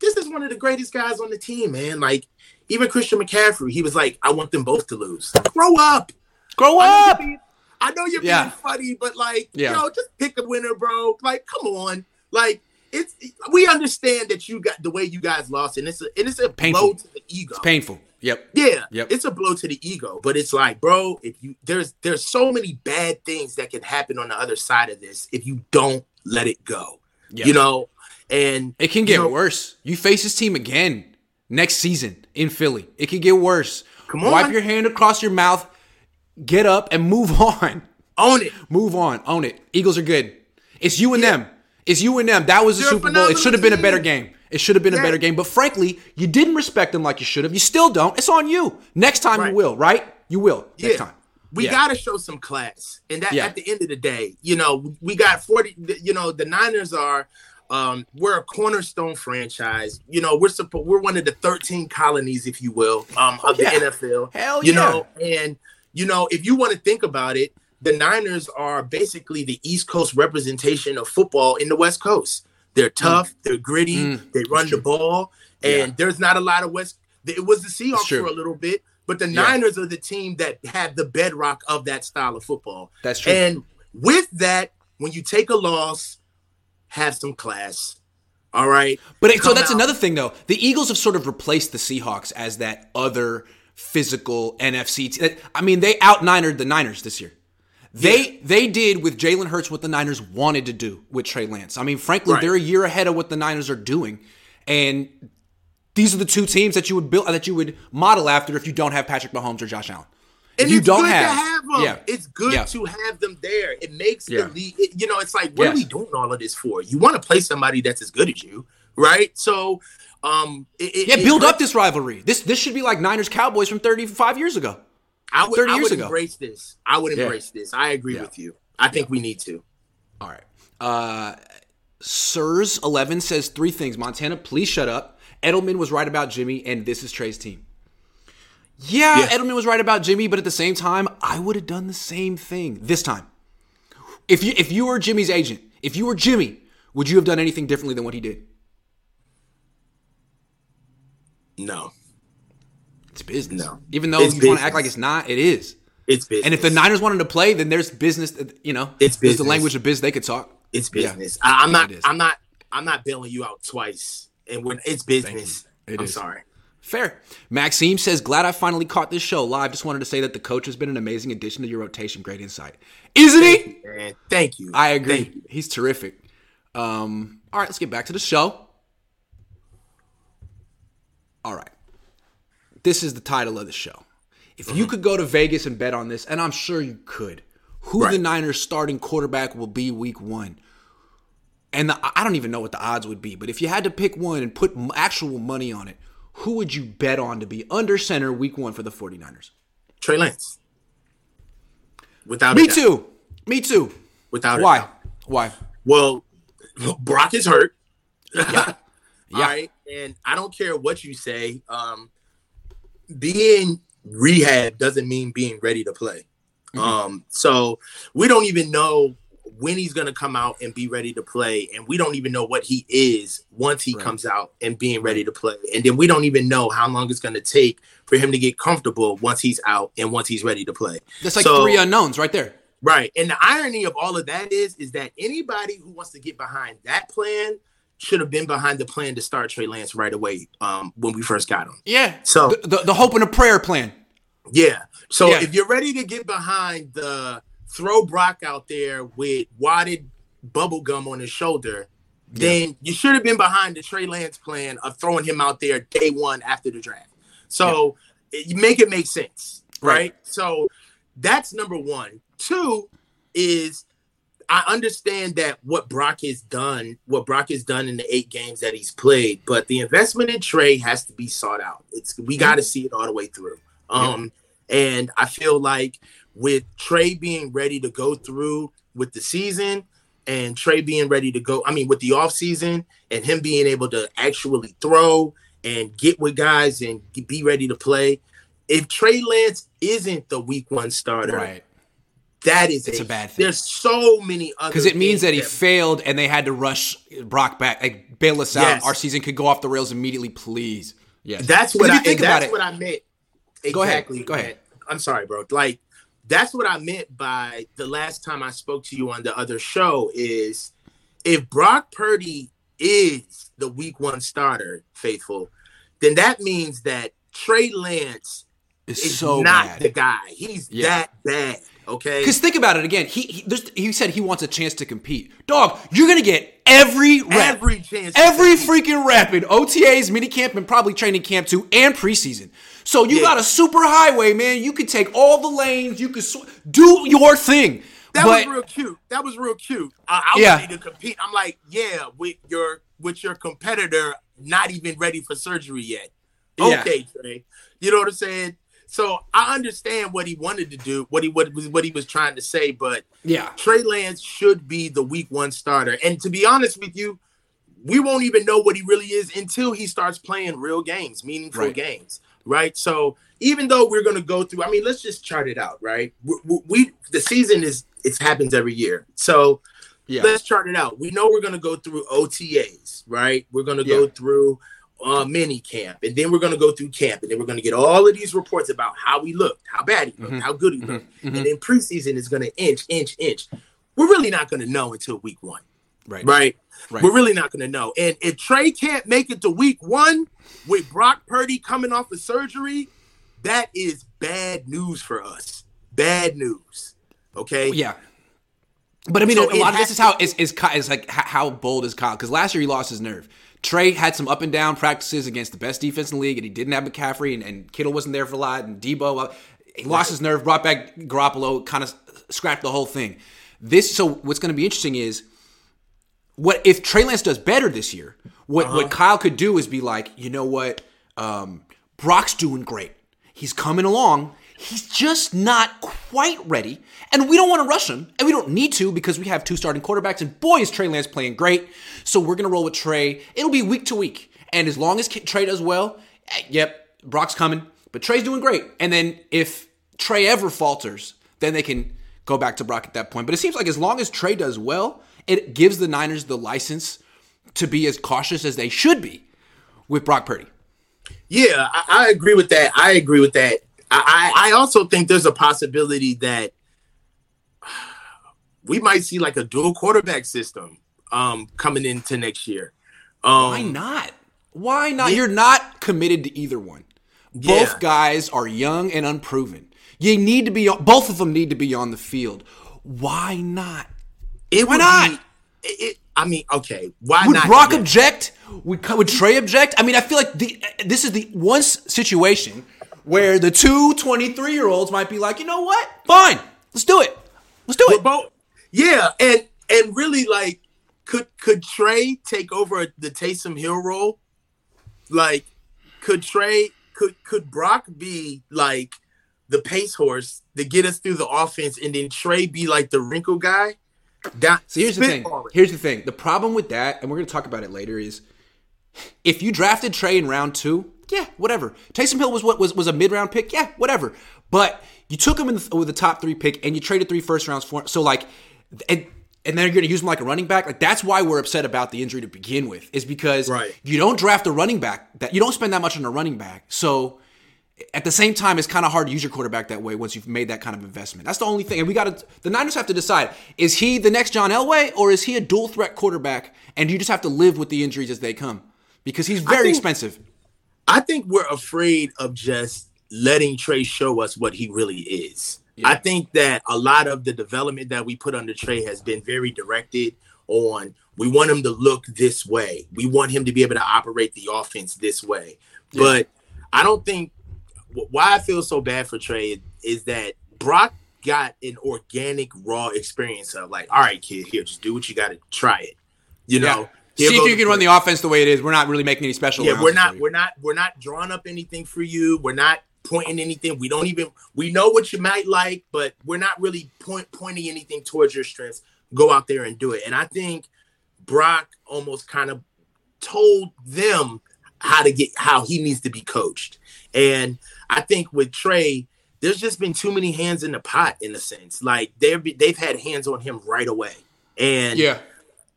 S2: this is one of the greatest guys on the team man like even Christian McCaffrey, he was like, I want them both to lose. Grow up.
S1: Grow up.
S2: I know, I know you're being yeah. funny, but like, yeah. you know, just pick a winner, bro. Like, come on. Like, it's we understand that you got the way you guys lost, and it's a and it's a painful. blow to the ego.
S1: It's painful. Yep.
S2: Yeah.
S1: Yep.
S2: It's a blow to the ego, but it's like, bro, if you there's there's so many bad things that can happen on the other side of this if you don't let it go. Yep. You know, and
S1: it can get
S2: you know,
S1: worse. You face this team again next season in Philly. It could get worse. Come on. Wipe your hand across your mouth, get up, and move [laughs] on.
S2: Own it.
S1: Move on. Own it. Eagles are good. It's you and yeah. them. It's you and them. That was the Super Bowl. It should have been a better game. It should have been yeah. a better game. But frankly, you didn't respect them like you should have. You still don't. It's on you. Next time right. you will, right? You will. Yeah. Next time.
S2: We yeah. got to show some class. And that at the end of the day, you know, we got 40, you know, the Niners are um, we're a cornerstone franchise. You know, we're supposed we're one of the 13 colonies, if you will, um, of the NFL.
S1: Hell
S2: you yeah. know, and you know, if you want to think about it, the Niners are basically the East Coast representation of football in the West Coast. They're mm. tough, mm. they're gritty, mm. they run the ball, and yeah. there's not a lot of West. It was the Seahawks for a little bit, but the yeah. Niners are the team that had the bedrock of that style of football.
S1: That's true.
S2: And with that, when you take a loss, have some class. All right.
S1: But it, so that's out. another thing, though. The Eagles have sort of replaced the Seahawks as that other physical NFC. T- I mean, they out Ninered the Niners this year. They yeah. they did with Jalen Hurts what the Niners wanted to do with Trey Lance. I mean, frankly, right. they're a year ahead of what the Niners are doing, and these are the two teams that you would build that you would model after if you don't have Patrick Mahomes or Josh Allen.
S2: And you don't have, have, them. Yeah. It's good yeah. to have them there. It makes yeah. the league. It, you know, it's like, what yes. are we doing all of this for? You want to play somebody that's as good as you, right? So, um,
S1: it, yeah, build up this rivalry. This this should be like Niners Cowboys from 35 years ago.
S2: I would, 30 I years would ago. embrace this. I would embrace this. I agree with you. I think we need to.
S1: All right. Uh, Sirs eleven says three things. Montana, please shut up. Edelman was right about Jimmy, and this is Trey's team. Yeah, yeah, Edelman was right about Jimmy, but at the same time, I would have done the same thing this time. If you if you were Jimmy's agent, if you were Jimmy, would you have done anything differently than what he did?
S2: No.
S1: It's business. No. Even though it's you want to act like it's not, it is.
S2: It's business.
S1: And if the Niners wanted to play, then there's business. You know,
S2: it's business.
S1: the language of business they could talk.
S2: It's business. Yeah. I, am not. I'm not. I'm not bailing you out twice. And when it's business, it I'm is. sorry.
S1: Fair. Maxime says, Glad I finally caught this show live. Just wanted to say that the coach has been an amazing addition to your rotation. Great insight. Isn't
S2: Thank he? You, man. Thank you.
S1: I agree. You. He's terrific. Um, all right, let's get back to the show. All right this is the title of the show. If mm-hmm. you could go to Vegas and bet on this, and I'm sure you could, who right. the Niners starting quarterback will be week one. And the, I don't even know what the odds would be, but if you had to pick one and put actual money on it, who would you bet on to be under center week one for the 49ers?
S2: Trey Lance. Without
S1: Me too. Me too.
S2: Without
S1: Why? Why?
S2: Well, Brock is hurt. Yeah. [laughs] yeah. Right. And I don't care what you say. Um, being rehab doesn't mean being ready to play. Mm-hmm. Um, so we don't even know when he's going to come out and be ready to play, and we don't even know what he is once he right. comes out and being ready to play, and then we don't even know how long it's going to take for him to get comfortable once he's out and once he's ready to play.
S1: That's like so, three unknowns right there.
S2: Right, and the irony of all of that is, is that anybody who wants to get behind that plan should have been behind the plan to start Trey Lance right away um, when we first got him.
S1: Yeah.
S2: So
S1: the, the, the hope and a prayer plan.
S2: Yeah. So yeah. if you're ready to get behind the throw Brock out there with wadded bubble gum on his shoulder, yeah. then you should have been behind the Trey Lance plan of throwing him out there day one after the draft. So yeah. you make it make sense, right? right? So that's number one. Two is I understand that what Brock has done, what Brock has done in the eight games that he's played, but the investment in Trey has to be sought out. It's we got to see it all the way through. Um, yeah. and I feel like with Trey being ready to go through with the season and Trey being ready to go, I mean, with the off season and him being able to actually throw and get with guys and be ready to play. If Trey Lance isn't the week one starter,
S1: right
S2: that is
S1: it's a, a bad thing.
S2: There's so many other
S1: because it means that he that, failed and they had to rush Brock back, like bail us yes. out. Our season could go off the rails immediately, please. Yes,
S2: that's what I think about that's it. what I meant. Exactly.
S1: Go ahead. Go ahead.
S2: I'm sorry, bro. Like that's what I meant by the last time I spoke to you on the other show is if Brock Purdy is the week one starter, faithful, then that means that Trey Lance
S1: is,
S2: is
S1: so
S2: not
S1: bad.
S2: the guy. He's
S1: Yeah.
S2: that bad. Okay.
S1: Because think about it again. He he, he said he wants a chance to compete. Dog, you're gonna get every
S2: Every chance.
S1: every freaking rep in OTAs, minicamp, and probably training camp too, and preseason. So you
S2: Yeah.
S1: got a super highway, man. You could take all the lanes. You could sw- do your thing.
S2: That
S1: but
S2: was real cute. That was real cute. I, I
S1: Yeah.
S2: was ready to compete. I'm like, yeah, with your with your competitor not even ready for surgery yet.
S1: Yeah.
S2: Okay, Trey. You know what I'm saying? So I understand what he wanted to do, what he what was what he was trying to say, but
S1: yeah,
S2: Trey Lance should be the week one starter. And to be honest with you, we won't even know what he really is until he starts playing real games, meaningful
S1: Right.
S2: games, right? So even though we're going to go through, I mean, let's just chart it out, right? We, we, we the season is it happens every year, so
S1: yeah,
S2: let's chart it out. We know we're going to go through OTAs, right? We're going to go through uh, mini camp, and then we're going to go through camp, and then we're going to get all of these reports about how he looked, how bad he looked,
S1: Mhm.
S2: how good he looked,
S1: mhm.
S2: and then preseason is going to inch, inch, inch. We're really not going to know until week one,
S1: right,
S2: right?
S1: Right.
S2: We're really not going to know. And if Trey can't make it to week one with Brock Purdy coming off of surgery, that is bad news for us. Bad news. Okay.
S1: Yeah. But I mean,
S2: So
S1: a lot of this is how is is, is like how bold is Kyle? Because last year he lost his nerve. Trey had some up and down practices against the best defense in the league, and he didn't have McCaffrey, and, and Kittle wasn't there for a lot, and Debo. uh, he lost his nerve, brought back Garoppolo, kind of scrapped the whole thing. This so what's going to be interesting is what if Trey Lance does better this year? What what Kyle could do is be like, you know what, um, Brock's doing great. He's coming along. He's just not quite ready, and we don't want to rush him, and we don't need to because we have two starting quarterbacks. And boy, is Trey Lance playing great. So we're gonna roll with Trey. It'll be week to week, and as long as Trey does well, eh, yep, Brock's coming. But Trey's doing great. And then if Trey ever falters, then they can go back to Brock at that point. But it seems like as long as Trey does well, it gives the Niners the license to be as cautious as they should be with Brock Purdy.
S2: Yeah, I, I agree with that. I agree with that. I, I also think there's a possibility that we might see like a dual quarterback system um coming into next year. Um,
S1: Why not? Why not?
S2: Yeah.
S1: You're not committed to either one. Both
S2: Yeah.
S1: guys are young and unproven. You need to be both of them need to be on the field. Why not?
S2: It
S1: Why not?
S2: Be, it, I mean, okay, why
S1: Would
S2: not?
S1: Would
S2: Brock
S1: object? Would, would Trey object? I mean, I feel like the, this is the one s- situation where the two 23 year olds might be like, you know what? Fine. Let's do it. Let's do
S2: We're
S1: it.
S2: both, yeah, and and really like, could could Trey take over the Taysom Hill role? Like, could Trey could could Brock be like the pace horse to get us through the offense, and then Trey be like the wrinkle guy? Down,
S1: So here's the thing. Here's the thing. The problem with that, and we're going to talk about it later, is if you drafted Trey in round two, yeah, whatever. Taysom Hill was what was was a mid round pick, yeah, whatever. But you took him in the, with the top three pick, and you traded three first rounds for him. So like, and and then you're going to use him like a running back. Like that's why we're upset about the injury to begin with, is because
S2: Right.
S1: you don't draft a running back that you don't spend that much on a running back. So at the same time, it's kind of hard to use your quarterback that way once you've made that kind of investment. That's the only thing. And we got to, the Niners have to decide is he the next John Elway or is he a dual threat quarterback? And you just have to live with the injuries as they come because he's very
S2: think-
S1: expensive.
S2: I think we're afraid of just letting Trey show us what he really is. I think that a lot of the development that we put under Trey has been very directed on we want him to look this way. We want him to be able to operate the offense this way. But I don't think why I feel so bad for Trey is that Brock got an organic raw experience of like, all right, kid, here, just do what you got to try it. You know,
S1: Yeah. See if you can run the offense the way it is. We're not really making any special.
S2: Yeah, we're not we're not we're not drawing up anything for you. We're not pointing anything. We don't even we know what you might like, but we're not really point pointing anything towards your strengths. Go out there and do it. And I think Brock almost kind of told them how to get how he needs to be coached. And I think with Trey, there's just been too many hands in the pot in a sense. Like they've they've had hands on him right away. And
S1: Yeah.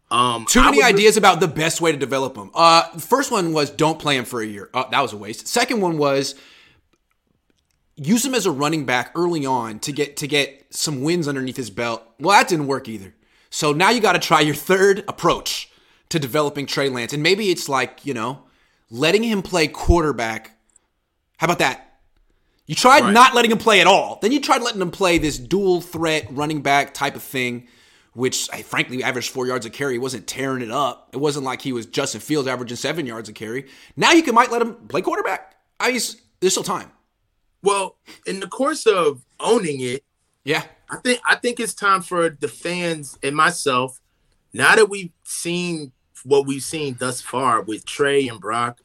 S2: Um
S1: Too many ideas about the best way to develop him. Uh, first one was don't play him for a year. Uh, that was a waste. Second one was use him as a running back early on to get to get some wins underneath his belt. Well, that didn't work either. So now you got to try your third approach. to developing Trey Lance. And maybe it's like, you know, letting him play quarterback. How about that? You tried right. not letting him play at all. Then you tried letting him play this dual threat running back type of thing, which I frankly averaged four yards a carry. He wasn't tearing it up. It wasn't like he was Justin Fields averaging seven yards a carry. Now you can might let him play quarterback. I mean, there's still time.
S2: Well, in the course of owning it,
S1: yeah,
S2: I think I think it's time for the fans and myself. Now that we've seen what we've seen thus far with Trey and Brock,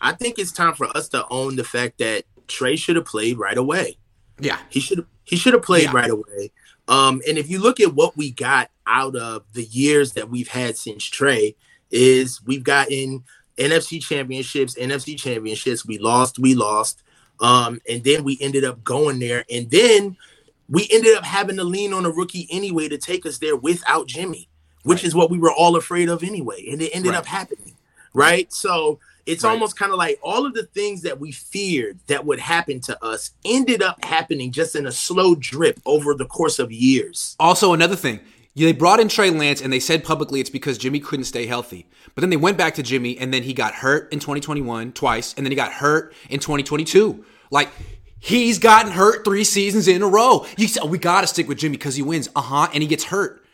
S2: I think it's time for us to own the fact that Trey should have played right away.
S1: Yeah,
S2: he should he should have played yeah. right away. Um, and if you look at what we got out of the years that we've had since Trey, is we've gotten NFC championships, NFC championships. We lost, we lost, um, and then we ended up going there, and then we ended up having to lean on a rookie anyway to take us there without Jimmy, which right. is what we were all afraid of anyway, and it ended right. up happening, right? So it's right. almost kind of like all of the things that we feared that would happen to us ended up happening just in a slow drip over the course of years.
S1: Also, another thing, they brought in Trey Lance and they said publicly it's because Jimmy couldn't stay healthy. But then they went back to Jimmy and then he got hurt in 2021 twice and then he got hurt in 2022. Like he's gotten hurt three seasons in a row. You said, we got to stick with Jimmy because he wins. Uh huh. And he gets hurt.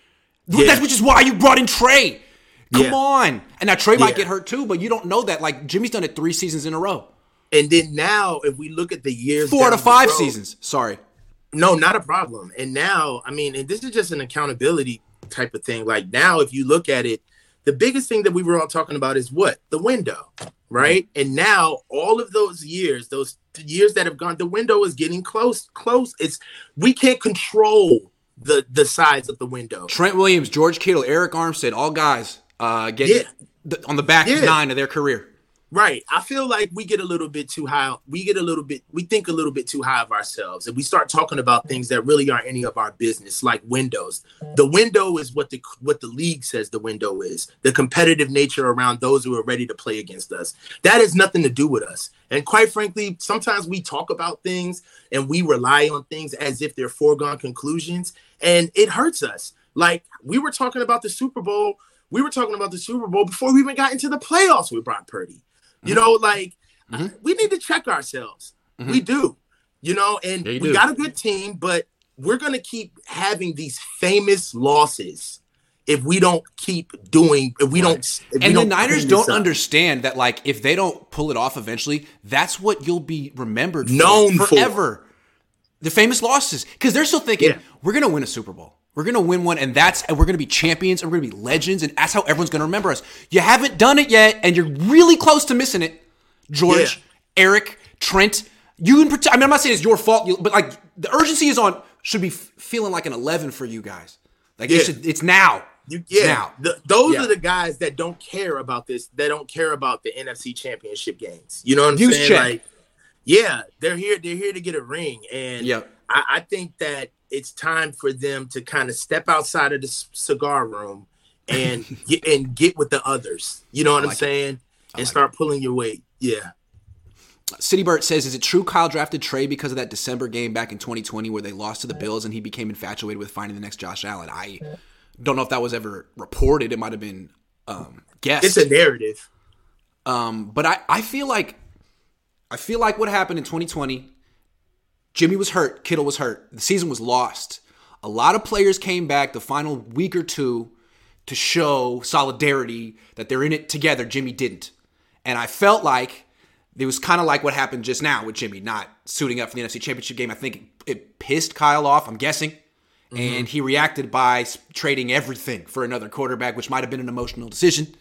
S1: Yeah. That's which is why you brought in Trey. Come yeah. on. And now Trey yeah. might get hurt too, but you don't know that. Like Jimmy's done it three seasons in a row.
S2: And then now, if we look at the years,
S1: four to five road, seasons. Sorry.
S2: No, not a problem. And now, I mean, and this is just an accountability type of thing. Like now, if you look at it, the biggest thing that we were all talking about is what the window, right? Mm-hmm. And now, all of those years, those years that have gone, the window is getting close. Close. It's we can't control the the size of the window.
S1: Trent Williams, George Kittle, Arik Armstead, all guys uh, get yeah. on the back yeah. nine of their career.
S2: Right. I feel like we get a little bit too high. We get a little bit, we think a little bit too high of ourselves. And we start talking about things that really aren't any of our business, like windows. The window is what the what the league says the window is. The competitive nature around those who are ready to play against us. That has nothing to do with us. And quite frankly, sometimes we talk about things and we rely on things as if they're foregone conclusions. And it hurts us. Like we were talking about the Super Bowl we were talking about the Super Bowl before we even got into the playoffs with Brock Purdy. You mm-hmm. know, like mm-hmm. we need to check ourselves. Mm-hmm. We do. You know, and yeah, you we do. got a good team, but we're going to keep having these famous losses if we don't keep doing if we right. don't
S1: if
S2: and
S1: the Niners don't understand that like if they don't pull it off eventually that's what you'll be remembered
S2: known
S1: for forever for. the famous losses because they're still thinking yeah. we're gonna win a Super Bowl we're gonna win one, and that's and we're gonna be champions, and we're gonna be legends, and that's how everyone's gonna remember us. You haven't done it yet, and you're really close to missing it. George, yeah. Arik, Trent, you in I mean, I'm not saying it's your fault, but like the urgency is on. Should be feeling like an 11 for you guys. Like yeah. it should, it's now.
S2: You, yeah, now. The, those yeah. are the guys that don't care about this. They don't care about the NFC Championship games. You know what I'm Use saying? Check. Like, yeah, they're here. They're here to get a ring, and yeah, I, I think that it's time for them to kind of step outside of the cigar room and [laughs] get and get with the others. You know what like I'm saying? And like start it. pulling your weight. Yeah.
S1: City Burt says, "Is it true Kyle drafted Trey because of that December game back in 2020 where they lost to the Bills and he became infatuated with finding the next Josh Allen?" I don't know if that was ever reported. It might have been um, guessed.
S2: It's a narrative.
S1: Um, but I, I feel like I feel like what happened in 2020 Jimmy was hurt, Kittle was hurt. The season was lost. A lot of players came back the final week or two to show solidarity that they're in it together. Jimmy didn't. And I felt like it was kind of like what happened just now with Jimmy not suiting up for the NFC Championship game. I think it pissed Kyle off, I'm guessing. Mm-hmm. And he reacted by trading everything for another quarterback, which might have been an emotional decision.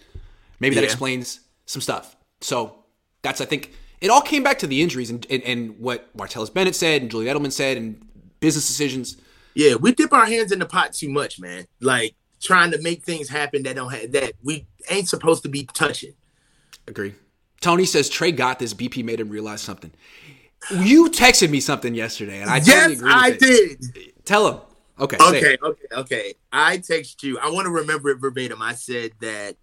S1: Maybe that explains some stuff. So that's, I think, it all came back to the injuries and, and, and what Martellus Bennett said and Julian Edelman said and business decisions.
S2: Yeah, we dip our hands in the pot too much, man. Like trying to make things happen that don't have that we ain't supposed to be touching.
S1: Agree. Tony says Trey got this. BP made him realize something. You texted me something yesterday, and I totally
S2: yes, I
S1: it.
S2: did.
S1: Tell him. Okay.
S2: Okay. Okay. Okay. I text you. I want to remember it verbatim. I said that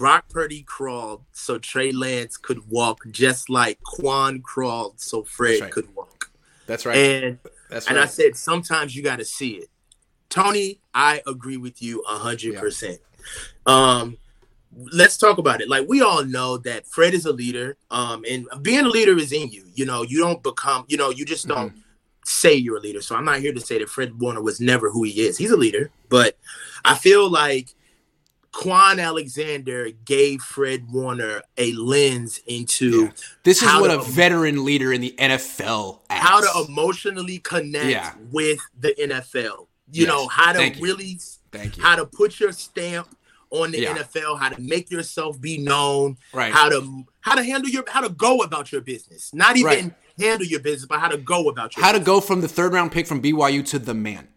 S2: Brock Purdy crawled so Trey Lance could walk, just like Kwon crawled so Fred right. could walk.
S1: That's right.
S2: And
S1: That's
S2: and
S1: right.
S2: I said sometimes you got to see it. Tony, I agree with you hundred yeah. percent. Um, let's talk about it. Like we all know that Fred is a leader, um, and being a leader is in you. You know, you don't become, you know, you just don't mm-hmm. say you're a leader. So I'm not here to say that Fred Warner was never who he is. He's a leader, but I feel like Kwon Alexander gave Fred Warner a lens into
S1: yeah. this is what to, a veteran leader in the NFL
S2: acts. how to emotionally connect yeah. with the NFL. You yes. know how to Thank really you. Thank you. how to put your stamp on the yeah. NFL, how to make yourself be known,
S1: right.
S2: how to how to handle your how to go about your business. Not even right. handle your business, but how to go about your
S1: how
S2: business.
S1: to go from the third round pick from BYU to the man.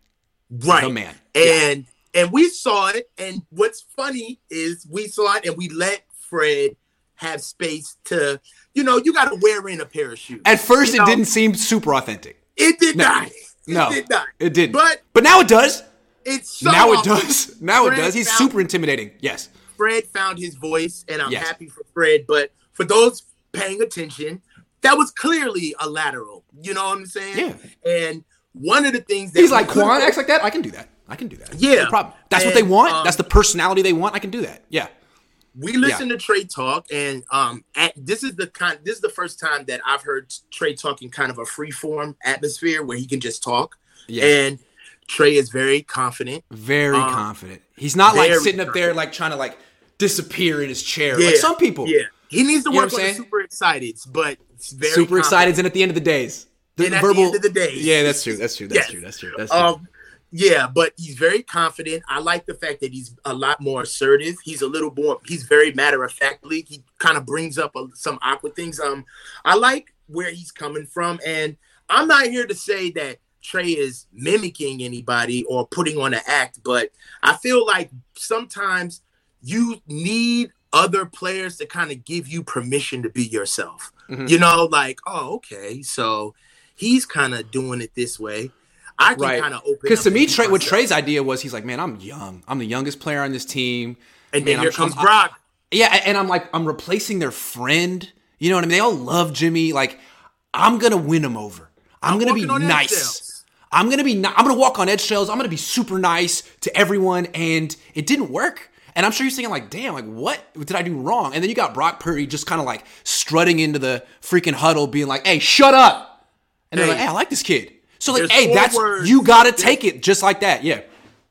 S2: Right.
S1: The man.
S2: And. And we saw it. And what's funny is we saw it and we let Fred have space to, you know, you gotta wear in a pair of shoes.
S1: At first you it know? didn't seem super authentic.
S2: It did no. not. It
S1: no,
S2: did not.
S1: It didn't. But but now it does.
S2: It's so
S1: now it does. Now Fred it does. He's found, super intimidating. Yes.
S2: Fred found his voice, and I'm yes. happy for Fred. But for those paying attention, that was clearly a lateral. You know what I'm saying?
S1: Yeah.
S2: And one of the things
S1: that he's like Kwon acts like that. I can do that. I can do that.
S2: Yeah.
S1: No problem. That's and, what they want. Um, That's the personality they want. I can do that. Yeah.
S2: We listen yeah. to Trey talk, and um, at, this is the kind. This is the first time that I've heard Trey talk in kind of a free form atmosphere where he can just talk. Yeah. And Trey is very confident.
S1: Very um, confident. He's not like sitting up there like trying to like disappear in his chair yeah, like some people.
S2: Yeah, he needs to you work on the super excited, but
S1: super excited. And at the end of the days,
S2: the and verbal. The, the days,
S1: yeah, that's true. That's true. That's yes. true. That's true. That's true.
S2: Um, yeah, but he's very confident. I like the fact that he's a lot more assertive. He's a little more. He's very matter of factly. He kind of brings up a, some awkward things. Um, I like where he's coming from, and I'm not here to say that Trey is mimicking anybody or putting on an act, but I feel like sometimes you need other players to kind of give you permission to be yourself. Mm-hmm. You know, like, oh, okay, so he's kind of doing it this way. I can right. kind of open
S1: because to me, Trey, what Trey's idea was, he's like, man, I'm young. I'm the youngest player on this team.
S2: And
S1: man,
S2: then here I'm, comes I'm, Brock. I,
S1: yeah, and I'm like, I'm replacing their friend. You know what I mean? They all love Jimmy. Like, I'm gonna win them over. I'm, I'm gonna be nice. I'm gonna be I'm gonna walk on eggshells. I'm gonna be super nice to everyone, and it didn't work. And I'm sure you're thinking like, damn, like what did I do wrong? And then you got Brock Purdy just kind of like strutting into the freaking huddle, being like, hey, shut up. And hey, they're like, hey, I like this kid. So like, hey, that's words, you gotta take it just like that. Yeah.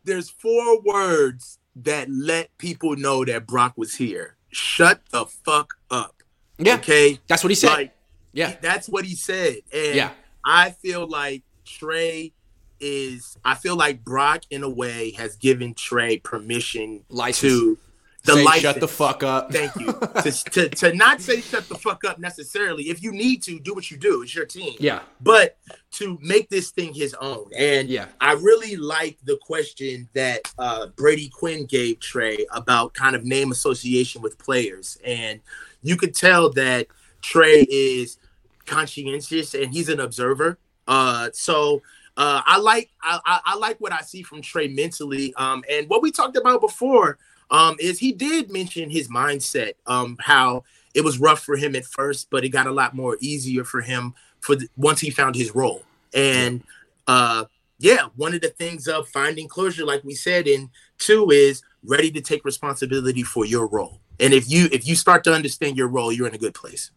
S2: There's four words that let people know that Brock was here. Shut the fuck up.
S1: Yeah.
S2: Okay.
S1: That's what he said. Like, yeah.
S2: That's what he said. And
S1: yeah.
S2: I feel like Trey is I feel like Brock in a way has given Trey permission
S1: license.
S2: to
S1: the say, license. Shut the fuck up.
S2: Thank you. [laughs] to, to, to not say shut the fuck up necessarily. If you need to, do what you do. It's your team.
S1: Yeah.
S2: But to make this thing his own. And
S1: yeah,
S2: I really like the question that uh, Brady Quinn gave Trey about kind of name association with players. And you could tell that Trey is conscientious and he's an observer. Uh, so uh, I like I, I, like what I see from Trey mentally. Um, and what we talked about before um, is he did mention his mindset, um, how it was rough for him at first, but it got a lot more easier for him for the, once he found his role. And uh, yeah, one of the things of finding closure, like we said, and two is ready to take responsibility for your role. And if you if you start to understand your role, you're in a good place.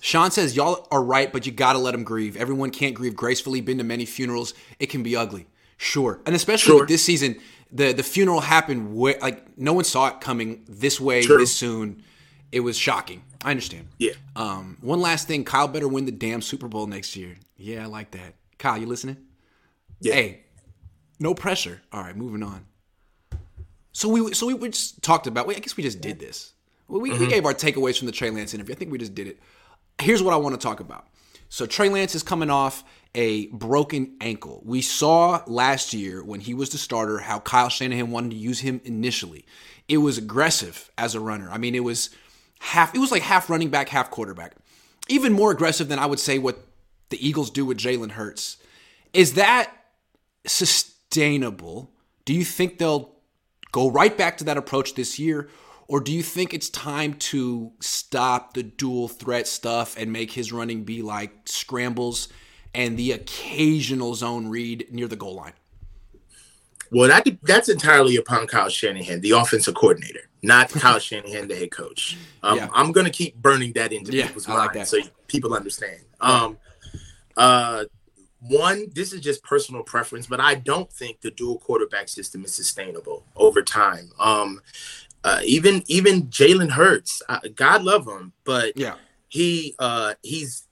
S1: Sean says, Y'all are right, but you gotta let them grieve. Everyone can't grieve gracefully. Been to many funerals. It can be ugly. Sure. And especially sure. with this season, the, the funeral happened way, like no one saw it coming this way, True. this soon. It was shocking. I understand.
S2: Yeah.
S1: Um, one last thing, Kyle better win the damn Super Bowl next year. Yeah, I like that. Kyle, you listening?
S2: Yeah.
S1: Hey, no pressure. All right, moving on. So we so we, we just talked about. I guess we just did this. We, mm-hmm. we gave our takeaways from the Trey Lance interview. I think we just did it here's what I want to talk about. So Trey Lance is coming off a broken ankle. We saw last year when he was the starter how Kyle Shanahan wanted to use him initially. It was aggressive as a runner. I mean, it was half it was like half running back, half quarterback. Even more aggressive than I would say what the Eagles do with Jalen Hurts. Is that sustainable? Do you think they'll go right back to that approach this year? Or do you think it's time to stop the dual threat stuff and make his running be like scrambles and the occasional zone read near the goal line?
S2: Well, that that's entirely upon Kyle Shanahan, the offensive coordinator. not [laughs] Kyle Shanahan, the head coach. Um, yeah. I'm gonna keep burning that into yeah, people's minds like so people understand. Um, uh, one, this is just personal preference, but I don't think the dual quarterback system is sustainable over time. Um, uh, even even Jalen Hurts, uh, God love him, but
S1: yeah,
S2: he uh, he's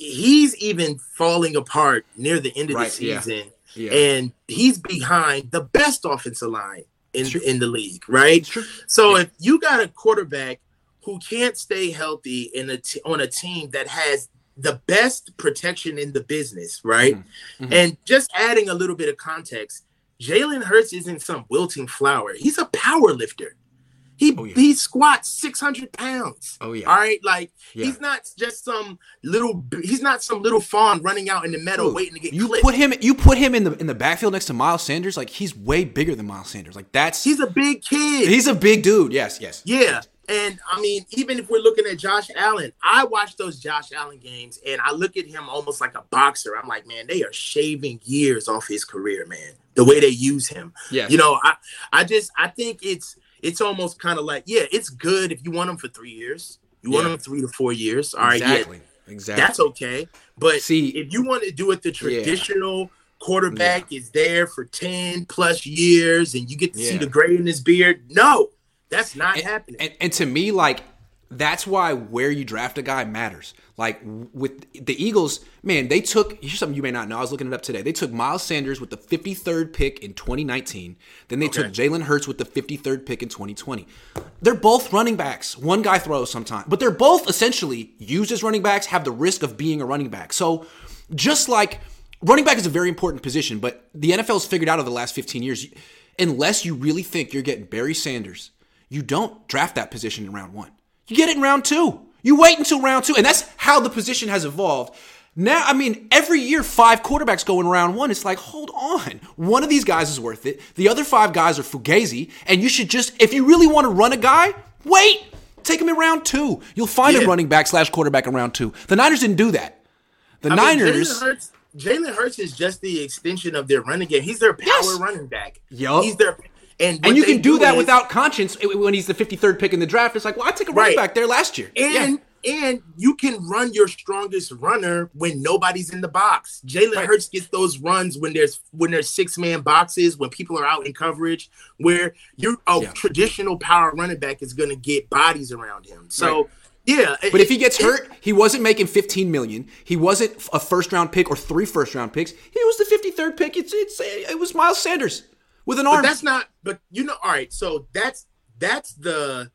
S2: he's even falling apart near the end of right, the season, yeah. Yeah. and he's behind the best offensive line in in the league, right? So yeah. if you got a quarterback who can't stay healthy in a t- on a team that has the best protection in the business, right? Mm-hmm. mm-hmm. And just adding a little bit of context, Jalen Hurts isn't some wilting flower. He's a power lifter. He oh, yeah. he squats 600 pounds.
S1: Oh yeah.
S2: All right, like yeah. he's not just some little he's not some little fawn running out in the meadow Dude, waiting to get
S1: You
S2: clipped.
S1: put him you put him in the in the backfield next to Miles Sanders, like he's way bigger than Miles Sanders. Like that's
S2: He's a big kid.
S1: He's a big dude. Yes, yes.
S2: Yeah. And I mean, even if we're looking at Josh Allen, I watch those Josh Allen games and I look at him almost like a boxer. I'm like, man, they are shaving years off his career, man. The way they use him.
S1: Yeah.
S2: You know, I I just I think it's it's almost kind of like, yeah, it's good if you want them for three years. You want them three to four years. All right,
S1: exactly. Yeah, exactly.
S2: That's okay. But see, if you want to do it the traditional yeah. quarterback yeah. is there for 10 plus years and you get to see the gray in his beard, no, that's not
S1: and,
S2: happening.
S1: And, and to me, like, that's why where you draft a guy matters. Like with the Eagles, man, they took here's something you may not know. I was looking it up today. They took Miles Sanders with the 53rd pick in 2019. Then they okay. took Jalen Hurts with the 53rd pick in 2020. They're both running backs. One guy throws sometimes, but they're both essentially used as running backs, have the risk of being a running back. So just like running back is a very important position, but the NFL's figured out over the last 15 years, unless you really think you're getting Barry Sanders, you don't draft that position in round one. You get it in round two. You wait until round two, and that's how the position has evolved. Now, I mean, every year five quarterbacks go in round one. It's like, hold on, one of these guys is worth it. The other five guys are fugazi, and you should just, if you really want to run a guy, wait, take him in round two. You'll find yeah. a running back slash quarterback in round two. The Niners didn't do that. The I Niners.
S2: Mean, Jalen Hurts is just the extension of their running game. He's their power yes. running back.
S1: Yup.
S2: He's their
S1: and, and you can do, do that is, without conscience when he's the 53rd pick in the draft. It's like, well, I took a running right. back there last year.
S2: And yeah. and you can run your strongest runner when nobody's in the box. Jalen right. Hurts gets those runs when there's when there's six man boxes, when people are out in coverage, where your a yeah. traditional power running back is going to get bodies around him. So. Right. Yeah,
S1: but it, if he gets it, hurt, he wasn't making 15 million. He wasn't a first round pick or three first round picks. He was the 53rd pick. It's it's it was Miles Sanders with an arm.
S2: But that's not. But you know, all right. So that's that's the.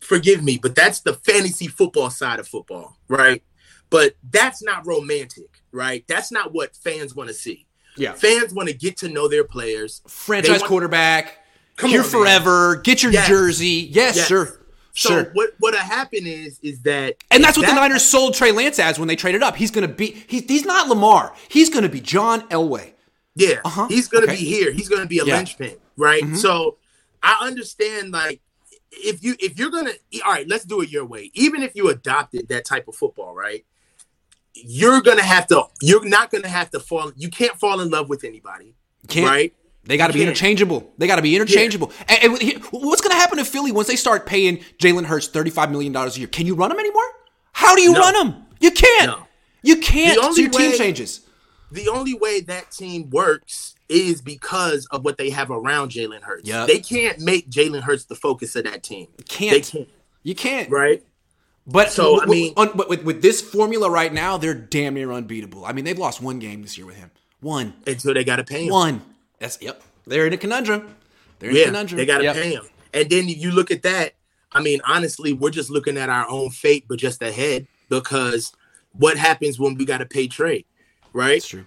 S2: Forgive me, but that's the fantasy football side of football, right? But that's not romantic, right? That's not what fans want to see.
S1: Yeah,
S2: fans want to get to know their players.
S1: Franchise want, quarterback, come here on, forever. Man. Get your yes. jersey. Yes, yes. sure.
S2: So sure. what what happened is is that
S1: and that's what that, the Niners sold Trey Lance as when they traded up. He's going to be he's he's not Lamar. He's going to be John Elway.
S2: Yeah, uh-huh. he's gonna okay. be here. He's gonna be a yeah. linchpin, right? Mm-hmm. So I understand like if you if you're gonna all right, let's do it your way. Even if you adopted that type of football, right? You're gonna have to. You're not gonna have to fall. You can't fall in love with anybody, can't. right?
S1: They got to be interchangeable. They got to be interchangeable. Yeah. And, and, what's going to happen to Philly once they start paying Jalen Hurts thirty-five million dollars a year? Can you run him anymore? How do you no. run him? You can't. No. You can't. The only so your way, team changes
S2: the only way that team works is because of what they have around Jalen Hurts.
S1: Yep.
S2: They can't make Jalen Hurts the focus of that team.
S1: Can't. They can't. You can't.
S2: Right?
S1: But so I mean, on, but with, with this formula right now, they're damn near unbeatable. I mean, they've lost one game this year with him. One.
S2: Until they got to pay him.
S1: One. That's yep. They're in a conundrum. They're in
S2: yeah,
S1: a conundrum.
S2: They got to
S1: yep.
S2: pay him. And then you look at that. I mean, honestly, we're just looking at our own fate, but just ahead because what happens when we got to pay Trey, right?
S1: That's true.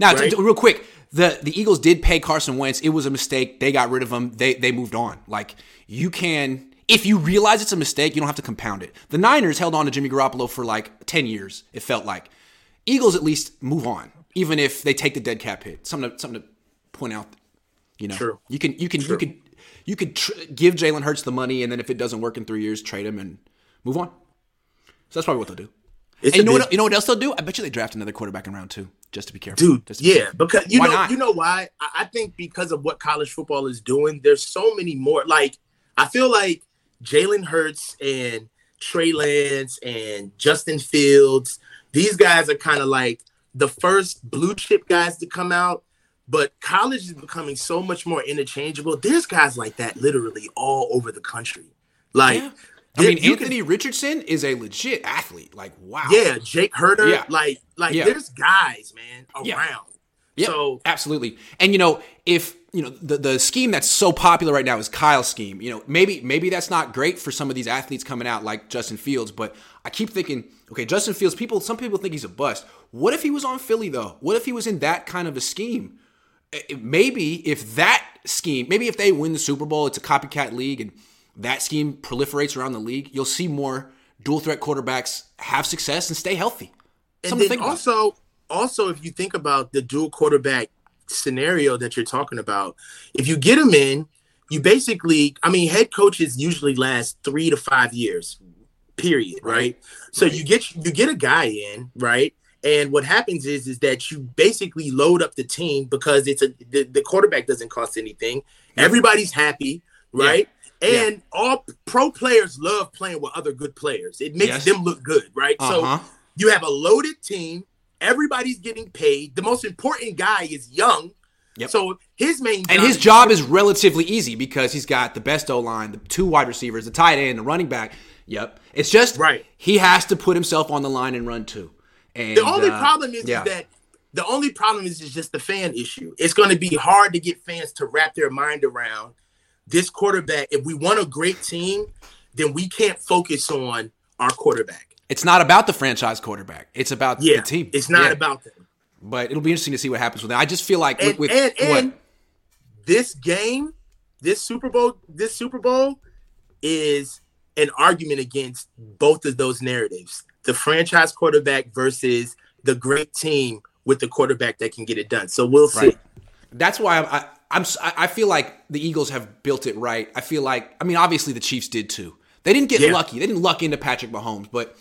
S1: Now, right? real quick, the the Eagles did pay Carson Wentz. It was a mistake. They got rid of him. They they moved on. Like you can, if you realize it's a mistake, you don't have to compound it. The Niners held on to Jimmy Garoppolo for like ten years. It felt like Eagles at least move on, even if they take the dead cap hit. Something to, something to point out. You know,
S2: True.
S1: you can you can True. you could you could tr- give Jalen Hurts the money, and then if it doesn't work in three years, trade him and move on. So that's probably what they'll do. and you know what? You know what else they'll do? I bet you they draft another quarterback in round two just to be careful.
S2: Dude,
S1: be
S2: yeah, careful. because you why know, not? you know why? I think because of what college football is doing, there's so many more. Like, I feel like Jalen Hurts and Trey Lance and Justin Fields, these guys are kind of like the first blue chip guys to come out. But college is becoming so much more interchangeable. There's guys like that literally all over the country. Like, yeah.
S1: I mean, Anthony can, Richardson is a legit athlete. Like, wow.
S2: Yeah, Jake Herder. Yeah. Like, like yeah. there's guys, man, around.
S1: Yeah. Yeah, so absolutely. And you know, if you know the, the scheme that's so popular right now is Kyle's scheme. You know, maybe maybe that's not great for some of these athletes coming out like Justin Fields, but I keep thinking, okay, Justin Fields, people some people think he's a bust. What if he was on Philly though? What if he was in that kind of a scheme? Eh, eh, maybe if that scheme, maybe if they win the Super Bowl, it's a copycat league and that scheme proliferates around the league, you'll see more dual threat quarterbacks have success and stay healthy.
S2: And then also about also, if you think about the dual quarterback scenario that you're talking about, if you get them in, you basically, I mean, head coaches usually last three to five years, period, right? right? So right. you get you get a guy in, right? And what happens is is that you basically load up the team because it's a the, the quarterback doesn't cost anything. Everybody's happy, right? Yeah. And yeah. all pro players love playing with other good players. It makes yes. them look good, right? Uh-huh. So you have a loaded team Everybody's getting paid. The most important guy is young. Yep. So his main
S1: and his job is relatively easy because he's got the best O line, the two wide receivers, the tight end, the running back. Yep. It's just right. He has to put himself on the line and run too. And
S2: the only uh, problem is, yeah. is that the only problem is, is just the fan issue. It's going to be hard to get fans to wrap their mind around this quarterback. If we want a great team, then we can't focus on our quarterback.
S1: It's not about the franchise quarterback. It's about yeah, the team.
S2: It's not yeah. about them.
S1: But it'll be interesting to see what happens with that. I just feel like
S2: and,
S1: with,
S2: and, and this game, this Super Bowl, this Super Bowl is an argument against both of those narratives. The franchise quarterback versus the great team with the quarterback that can get it done. So we'll see. Right.
S1: That's why I'm, I, I'm I feel like the Eagles have built it right. I feel like I mean obviously the Chiefs did too. They didn't get yeah. lucky. They didn't luck into Patrick Mahomes, but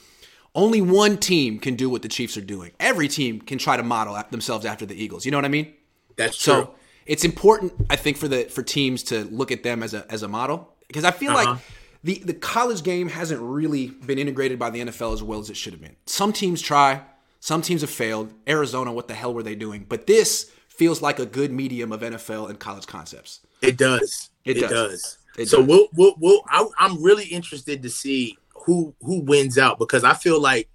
S1: only one team can do what the Chiefs are doing. Every team can try to model themselves after the Eagles. You know what I mean?
S2: That's
S1: so
S2: true.
S1: it's important, I think, for the for teams to look at them as a as a model because I feel uh-huh. like the the college game hasn't really been integrated by the NFL as well as it should have been. Some teams try, some teams have failed. Arizona, what the hell were they doing? But this feels like a good medium of NFL and college concepts.
S2: It does. It, it does. does. It so does. we'll we'll, we'll I, I'm really interested to see who who wins out because I feel like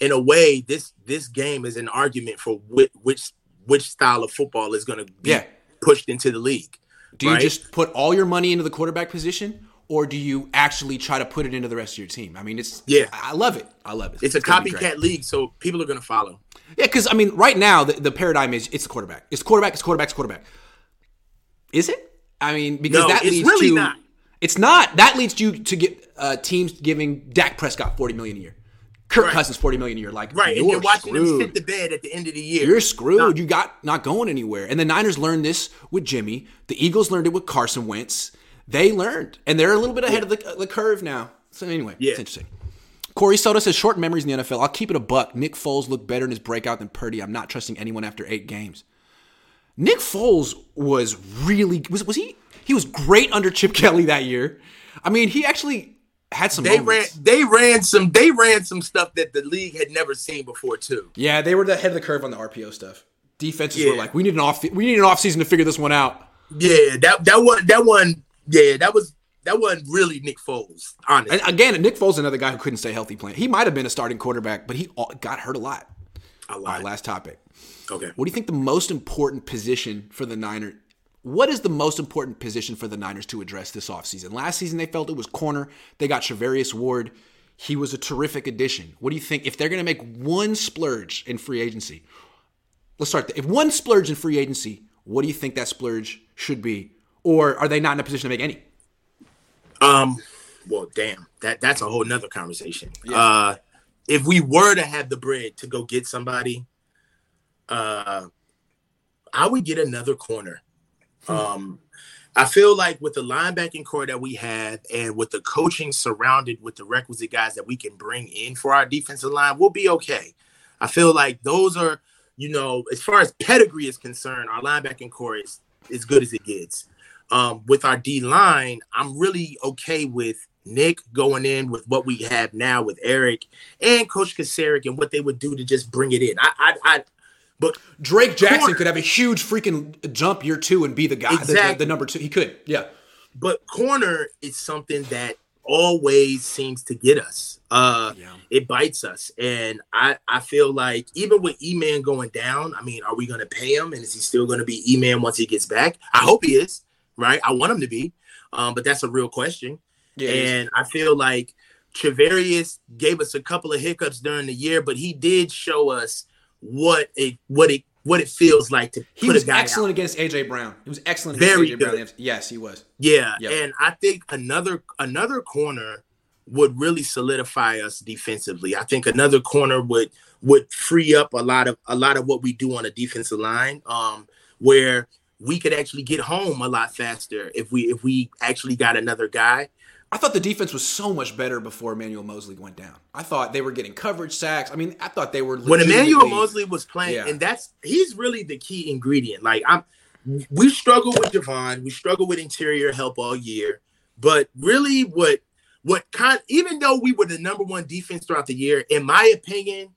S2: in a way this this game is an argument for which which which style of football is going to be yeah. pushed into the league.
S1: Do right? you just put all your money into the quarterback position? Or do you actually try to put it into the rest of your team? I mean, it's yeah, I love it. I love it.
S2: It's, it's a copycat league, so people are going to follow.
S1: Yeah, because I mean, right now the, the paradigm is it's the quarterback. It's quarterback. It's quarterback. It's quarterback. Is it? I mean, because no, that leads really to not. It's not. That leads you to get uh, teams giving Dak Prescott forty million a year. Kirk right. Cousins forty million a year. Like
S2: right, and you're watching screwed. them sit the bed at the end of the year.
S1: You're screwed. No. You got not going anywhere. And the Niners learned this with Jimmy. The Eagles learned it with Carson Wentz. They learned, and they're a little bit ahead of the, the curve now. So anyway, yeah. it's interesting. Corey Soto says short memories in the NFL. I'll keep it a buck. Nick Foles looked better in his breakout than Purdy. I'm not trusting anyone after eight games. Nick Foles was really was was he he was great under Chip [laughs] Kelly that year. I mean, he actually had some.
S2: They moments. ran. They ran some. They ran some stuff that the league had never seen before too.
S1: Yeah, they were the head of the curve on the RPO stuff. Defenses yeah. were like, we need an off. We need an off season to figure this one out.
S2: Yeah, that that one. That one. Yeah, that was that wasn't really Nick Foles. Honestly,
S1: and again, Nick Foles, another guy who couldn't stay healthy playing. He might have been a starting quarterback, but he got hurt a lot. A lot. last topic.
S2: Okay.
S1: What do you think the most important position for the Niners what is the most important position for the Niners to address this offseason? Last season, they felt it was corner. They got Charvarius Ward. He was a terrific addition. What do you think? If they're going to make one splurge in free agency, let's start there. If one splurge in free agency, what do you think that splurge should be? Or are they not in a position to make any?
S2: Um, well, damn, that that's a whole nother conversation. Yeah. Uh, if we were to have the bread to go get somebody, uh, I would get another corner. Um, I feel like with the linebacking core that we have and with the coaching surrounded with the requisite guys that we can bring in for our defensive line, we'll be okay. I feel like those are, you know, as far as pedigree is concerned, our linebacking core is as good as it gets. Um, with our D line, I'm really okay with Nick going in with what we have now with Eric and Coach Kocurek and what they would do to just bring it in. I, I, I but
S1: Drake Jackson corner, could have a huge freaking jump year two and be the guy, exactly. the, the, the number two. He could, yeah.
S2: But corner is something that always seems to get us. Uh, yeah. It bites us, and I I feel like even with E Man going down, I mean, are we going to pay him, and is he still going to be E Man once he gets back? I hope he is. Right, I want him to be, um, but that's a real question. Yeah, and I feel like Charvarius gave us a couple of hiccups during the year, but he did show us what it what it what it feels like to
S1: he was excellent out. against AJ Brown. He was excellent
S2: Very
S1: AJ
S2: good.
S1: Brown. Yes, he was.
S2: Yeah, yep. and I think another another corner would really solidify us defensively. I think another corner would would free up a lot of a lot of what we do on a defensive line, um, where we could actually get home a lot faster if we if we actually got another guy.
S1: I thought the defense was so much better before Emmanuel Moseley went down. I thought they were getting coverage sacks. I mean, I thought they were
S2: when Emmanuel Moseley was playing, yeah. and that's he's really the key ingredient. Like I'm, we struggle with Javon, we struggle with interior help all year, but really, what what kind? Even though we were the number one defense throughout the year, in my opinion,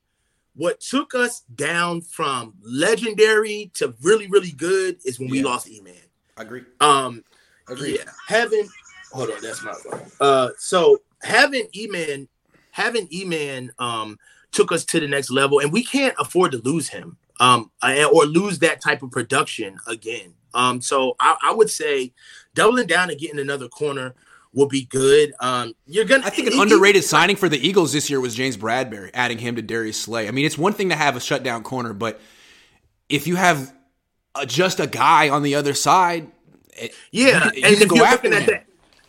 S2: what took us down from legendary to really really good is when yeah. we lost E-Man.
S1: I agree.
S2: Um, agree. Yeah, having hold on, that's my phone. Uh, so having E-Man, having E-Man, um, took us to the next level, and we can't afford to lose him, um, or lose that type of production again. Um, so I, I would say doubling down and getting another corner will be good. Um, you're gonna.
S1: I think an underrated signing for the Eagles this year was James Bradberry, adding him to Darius Slay. I mean, it's one thing to have a shutdown corner, but if you have a, just a guy on the other side,
S2: yeah, you, you and if you're looking at that,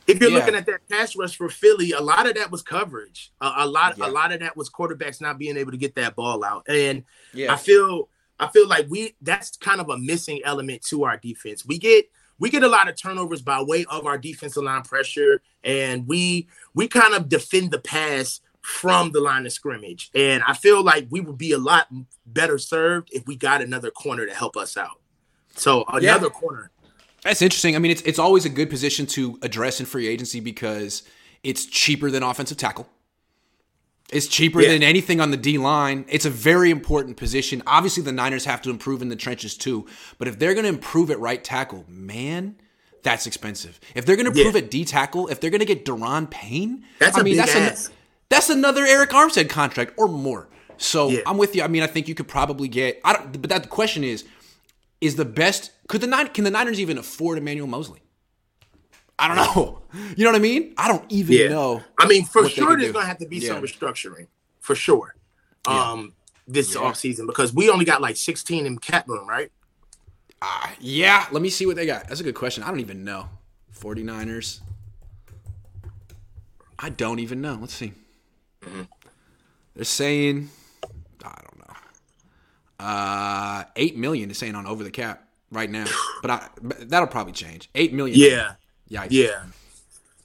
S2: if you're yeah. looking at that pass rush for Philly, a lot of that was coverage. Uh, a lot, yeah. a lot of that was quarterbacks not being able to get that ball out. And yeah. I feel, I feel like we that's kind of a missing element to our defense. We get we get a lot of turnovers by way of our defensive line pressure, and we we kind of defend the pass from the line of scrimmage. And I feel like we would be a lot better served if we got another corner to help us out. So another corner
S1: that's interesting. I mean, it's it's always a good position to address in free agency because it's cheaper than offensive tackle. It's cheaper yeah. than anything on the D line. It's a very important position. Obviously, the Niners have to improve in the trenches too. But if they're going to improve at right tackle, man, that's expensive. If they're going to improve yeah. at D tackle, if they're going to get Daron Payne,
S2: that's I mean, that's, an,
S1: that's another Arik Armstead contract or more. So yeah. I'm with you. I mean, I think you could probably get. I don't. But that the question is, is the best. Could the nine? Can the Niners even afford Emmanuel Moseley? I don't know. [laughs] You know what I mean? I don't even yeah. know.
S2: I mean, for sure, there's going to have to be yeah. some restructuring for sure. Um, this yeah. off season because we only got like 16 in cap room, right?
S1: Uh, yeah. Let me see what they got. That's a good question. I don't even know. 49ers. I don't even know. Let's see. Mm-hmm. They're saying I don't know. uh, eight million is saying on over the cap right now, [sighs] but I but that'll probably change. Eight million.
S2: Yeah. Yeah. Yeah.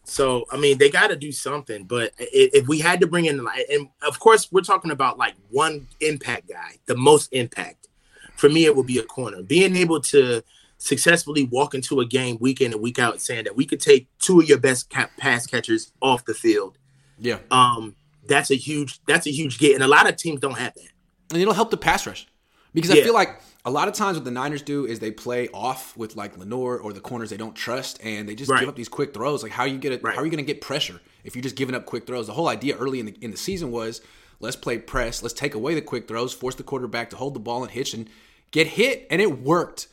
S2: So I mean, they got to do something. But if we had to bring in, and of course, we're talking about like one impact guy, the most impact. For me, it would be a corner. Being able to successfully walk into a game week in and week out, saying that we could take two of your best pass catchers off the field.
S1: Yeah.
S2: Um, that's a huge. That's a huge get, and a lot of teams don't have that.
S1: And it'll help the pass rush. Because yeah. I feel like a lot of times what the Niners do is they play off with like Lenoir or the corners they don't trust, and they just right. give up these quick throws. Like how are you get right. how are you going to get pressure if you're just giving up quick throws? The whole idea early in the in the season was let's play press, let's take away the quick throws, force the quarterback to hold the ball and hitch and get hit, and it worked.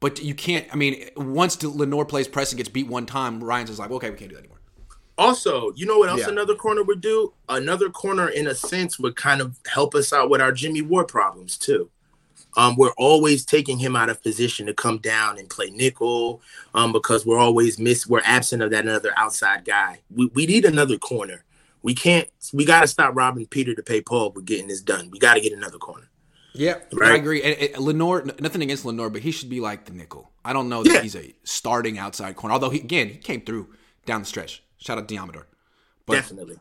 S1: But you can't. I mean, once Lenoir plays press and gets beat one time, Ryan's is like, okay, we can't do that anymore.
S2: Also, you know what else yeah. another corner would do? Another corner, in a sense, would kind of help us out with our Jimmy Ward problems too. Um, we're always taking him out of position to come down and play nickel um, because we're always miss we're absent of that another outside guy. We, we need another corner. We can't. We got to stop robbing Peter to pay Paul with getting this done. We got to get another corner.
S1: Yeah, right? I agree. And, and Lenoir, nothing against Lenoir, but he should be like the nickel. I don't know that yeah. he's a starting outside corner. Although he, again, he came through down the stretch. Shout out Deommodore.
S2: But Definitely.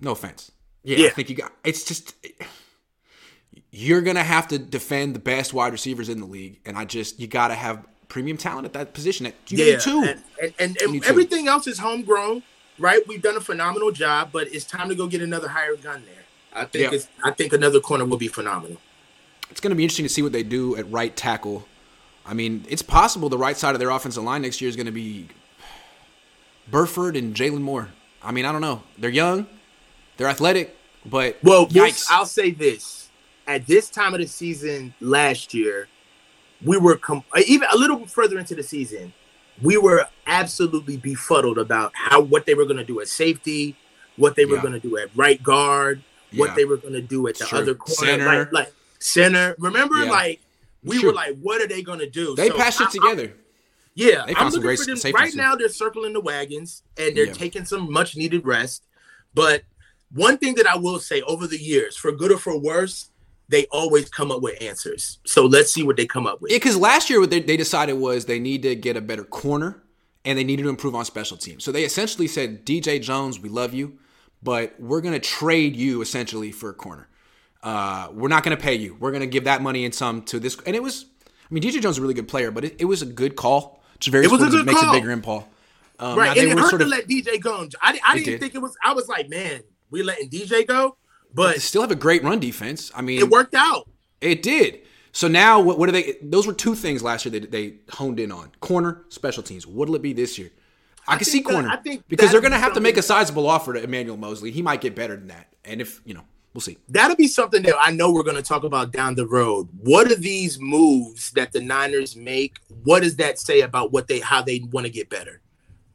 S1: No offense. Yeah, yeah, I think you got. It's just you're gonna have to defend the best wide receivers in the league, and I just you gotta have premium talent at that position. You yeah, need two.
S2: And, and, and, and everything else is homegrown, right? We've done a phenomenal job, but it's time to go get another higher gun there. I think it's I think another corner will be phenomenal.
S1: It's going to be interesting to see what they do at right tackle. I mean, it's possible the right side of their offensive line next year is going to be Burford and Jaylon Moore. I mean, I don't know. They're young, they're athletic, but
S2: well, yikes. I'll say this: at this time of the season last year, we were com- uh, even a little further into the season, we were absolutely befuddled about how what they were going to do at safety, what they were yeah. going to do at right guard, what yeah. they were going to do at the other corner, center. Like, like center. Remember, yeah. like we were like, what are they going to do?
S1: They so patched it together.
S2: I, yeah, they I'm looking for them. Right now, they're circling the wagons and they're taking some much needed rest. But one thing that I will say over the years, for good or for worse, they always come up with answers. So let's see what they come up with.
S1: Yeah, because last year what they, they decided was they need to get a better corner and they needed to improve on special teams. So they essentially said, DJ Jones, we love you, but we're going to trade you essentially for a corner. Uh, we're not going to pay you. We're going to give that money and some to this. And it was, I mean, DJ Jones is a really good player, but it, it was a good call. It was a good makes call. a bigger impact.
S2: Um, right, and it hurt sort of, to let DJ go. I, I didn't did. think it was. I was like, man, we letting DJ go, but,
S1: but still have a great run defense. I mean,
S2: it worked out.
S1: It did. So now, what, what are they? Those were two things last year that they honed in on: corner, special teams. What'll it be this year? I, I can see corner. That, I think because they're going to have to make a sizable offer to Emmanuel Moseley. He might get better than that, and if you know, we'll see.
S2: That'll be something that I know we're going to talk about down the road. What are these moves that the Niners make? What does that say about what they how they want to get better?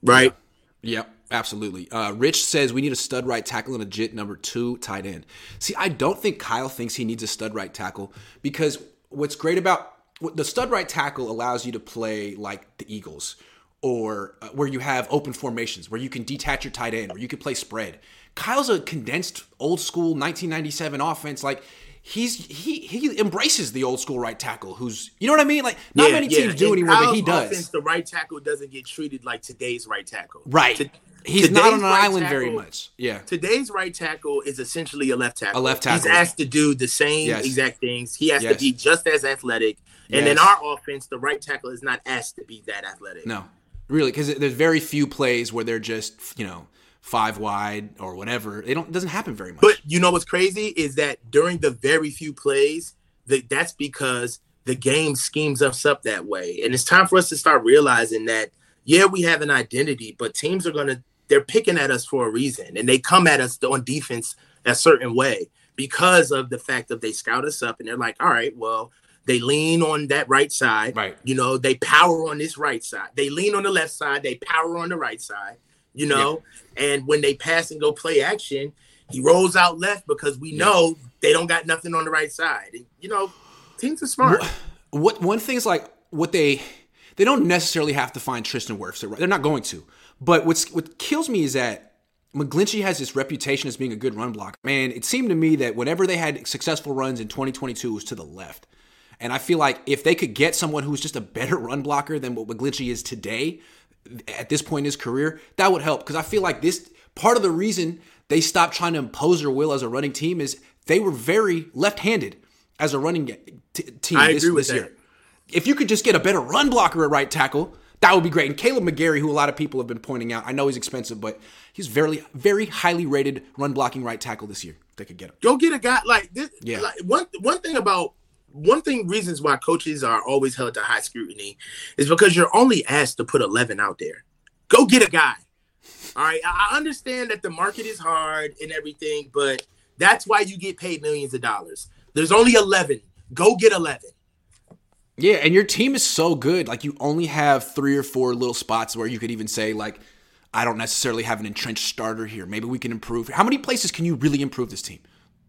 S2: Right.
S1: Yeah. Yep. Absolutely. Uh, Rich says we need a stud right tackle and a jit number two tight end. See, I don't think Kyle thinks he needs a stud right tackle because what's great about the stud right tackle allows you to play like the Eagles or uh, where you have open formations where you can detach your tight end, where you can play spread. Kyle's a condensed old school 1997 offense. Like he's he he embraces the old school right tackle. Who's you know what I mean? Like not yeah, many teams yeah. do anymore, but he does. Offense,
S2: the right tackle doesn't get treated like today's right tackle.
S1: Right. To, He's not on an right island tackle, very much. Yeah.
S2: Today's right tackle is essentially a left tackle.
S1: A left tackle.
S2: He's asked to do the same yes. exact things. He has yes. to be just as athletic. And yes. in our offense, the right tackle is not asked to be that athletic.
S1: No, really, because there's very few plays where they're just you know five wide or whatever. It don't doesn't happen very much.
S2: But you know what's crazy is that during the very few plays, that that's because the game schemes us up that way, and it's time for us to start realizing that yeah, we have an identity, but teams are going to they're picking at us for a reason and they come at us on defense a certain way because of the fact that they scout us up and they're like all right well they lean on that right side.
S1: Right.
S2: You know they power on this right side. They lean on the left side. They power on the right side you know? Yeah. and when they pass and go play action he rolls out left because we yeah. know they don't got nothing on the right side. And, you know teams are smart.
S1: What, what one thing's like what they they don't necessarily have to find Tristan Wirfs. They're not going to. But what's what kills me is that McGlinchey has this reputation as being a good run blocker. Man, it seemed to me that whenever they had successful runs in 2022, it was to the left. And I feel like if they could get someone who's just a better run blocker than what McGlinchey is today, at this point in his career, that would help. Because I feel like this part of the reason they stopped trying to impose their will as a running team is they were very left-handed as a running t- team I this, agree with this year. If you could just get a better run blocker at right tackle, that would be great. And Kaleb McGary, who a lot of people have been pointing out, I know he's expensive, but he's very, very highly rated run blocking right tackle this year. They could get him.
S2: Go get a guy like this. Yeah. Like one one thing about one thing reasons why coaches are always held to high scrutiny is because you're only asked to put 11 out there. Go get a guy. All right. I understand that the market is hard and everything, but that's why you get paid millions of dollars. There's only 11. Go get 11.
S1: Yeah, and your team is so good. Like you only have three or four little spots where you could even say like, I don't necessarily have an entrenched starter here. Maybe we can improve. How many places can you really improve this team?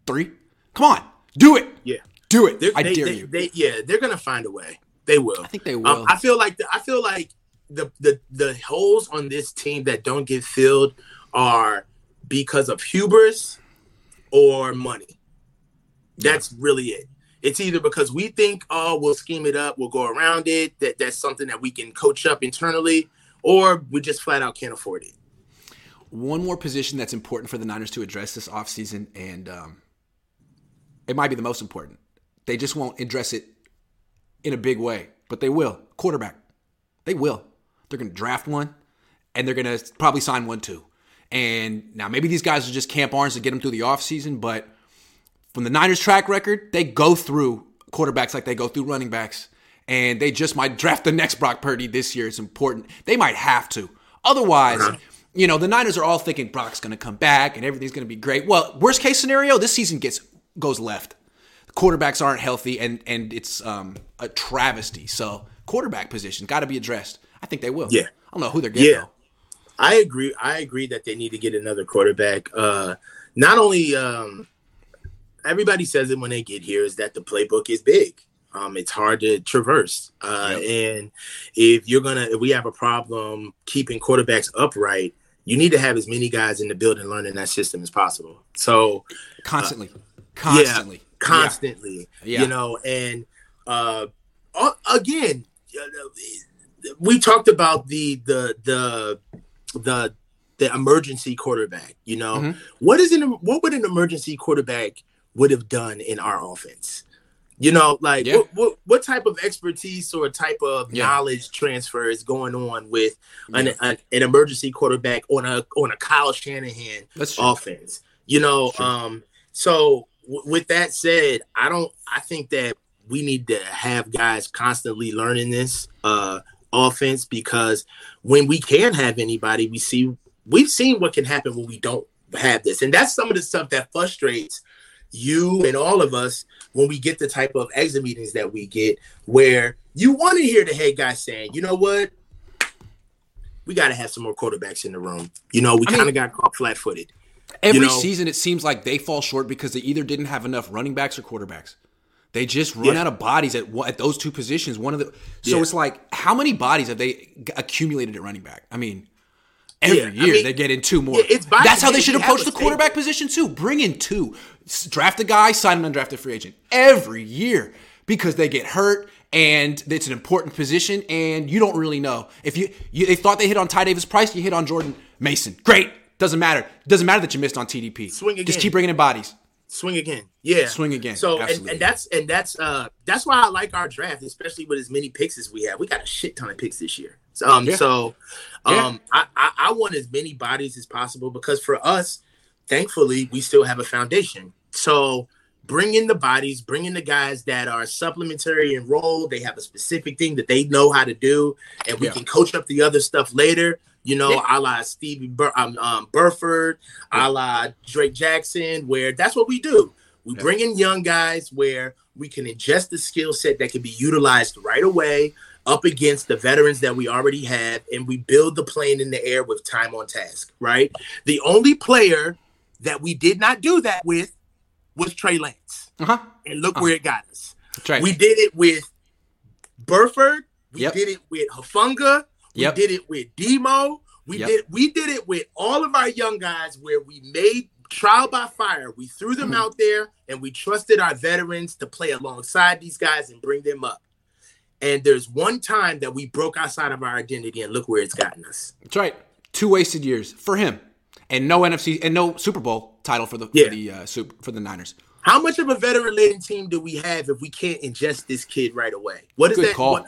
S1: Three. Come on, do it.
S2: Yeah,
S1: do it. They're, I
S2: they,
S1: dare
S2: they,
S1: you.
S2: They, yeah, they're gonna find a way. They will.
S1: I think they um, will. Um,
S2: I feel like the, I feel like the the the holes on this team that don't get filled are because of hubris or money. That's yeah. really it. It's either because we think, oh, we'll scheme it up, we'll go around it, that that's something that we can coach up internally, or we just flat out can't afford it.
S1: One more position that's important for the Niners to address this offseason, and um, it might be the most important. They just won't address it in a big way, but they will. Quarterback. They will. They're going to draft one, and they're going to probably sign one too. And now maybe these guys are just camp arms to get them through the offseason, but from the Niners track record, they go through quarterbacks like they go through running backs. And they just might draft the next Brock Purdy this year. It's important. They might have to. Otherwise, you know, the Niners are all thinking Brock's going to come back and everything's going to be great. Well, worst case scenario, this season gets goes left. The quarterbacks aren't healthy and and it's um, a travesty. So, quarterback position got to be addressed. I think they will.
S2: Yeah.
S1: I don't know who they're getting.
S2: Yeah. Though. I agree. I agree that they need to get another quarterback. Uh, not only um, everybody says it when they get here is that the playbook is big. Um, it's hard to traverse. Uh, yep. And if you're gonna, if we have a problem keeping quarterbacks upright, you need to have as many guys in the building learning that system as possible. So
S1: constantly, uh, constantly,
S2: yeah, constantly. Yeah. You know, and uh, again, we talked about the the the the the emergency quarterback. You know, mm-hmm. what is an what would an emergency quarterback would have done in our offense? You know, like yeah. what, what, what type of expertise or type of yeah. knowledge transfer is going on with an, yeah. an, an emergency quarterback on a on a Kyle Shanahan offense? You know, um, so w- with that said, I don't. I think that we need to have guys constantly learning this uh, offense because when we can have anybody, we see we've seen what can happen when we don't have this, and that's some of the stuff that frustrates you and all of us when we get the type of exit meetings that we get where you want to hear the head guy saying, you know what? We got to have some more quarterbacks in the room. You know, we kind of got caught flat footed.
S1: Every
S2: you know?
S1: season, it seems like they fall short because they either didn't have enough running backs or quarterbacks. They just run yeah. out of bodies at at those two positions. One of the so yeah. it's like how many bodies have they accumulated at running back? I mean, every yeah, year I mean, they get in two more. That's how they should approach the quarterback position too. Bring in two draft a guy, sign an undrafted free agent every year because they get hurt and it's an important position and you don't really know. If you, you they thought they hit on Ty Davis Price, you hit on Jordan Mason. Great. Doesn't matter. Doesn't matter that you missed on TDP.
S2: Swing again.
S1: Just keep bringing in bodies.
S2: Swing again. Yeah.
S1: Swing again.
S2: So and, and, that's and that's uh that's why I like our draft, especially with as many picks as we have. We got a shit ton of picks this year. Um yeah. so um yeah. I, I I want as many bodies as possible because for us, thankfully, we still have a foundation. So bring in the bodies, bring in the guys that are supplementary enrolled. They have a specific thing that they know how to do, and we yeah. can coach up the other stuff later. You know, yeah. a la Stevie Bur- um, um, Burford, yeah. a la Drake Jackson, where that's what we do. We yeah. bring in young guys where we can ingest the skill set that can be utilized right away up against the veterans that we already have, and we build the plane in the air with time on task, right? The only player that we did not do that with was Trey Lance. Uh-huh. And look uh-huh. where it got us. Right. We did it with Burford. We yep. did it with Hufanga. We yep. did it with Demo. We yep. did we did it with all of our young guys where we made trial by fire. We threw them mm-hmm. out there and we trusted our veterans to play alongside these guys and bring them up. And there's one time that we broke outside of our identity and look where it's gotten us.
S1: That's right. Two wasted years for him and no NFC and no Super Bowl title for the yeah. for the uh, super, for the Niners.
S2: How much of a veteran laden team do we have if we can't ingest this kid right away? What is
S1: good
S2: that?
S1: Call. What?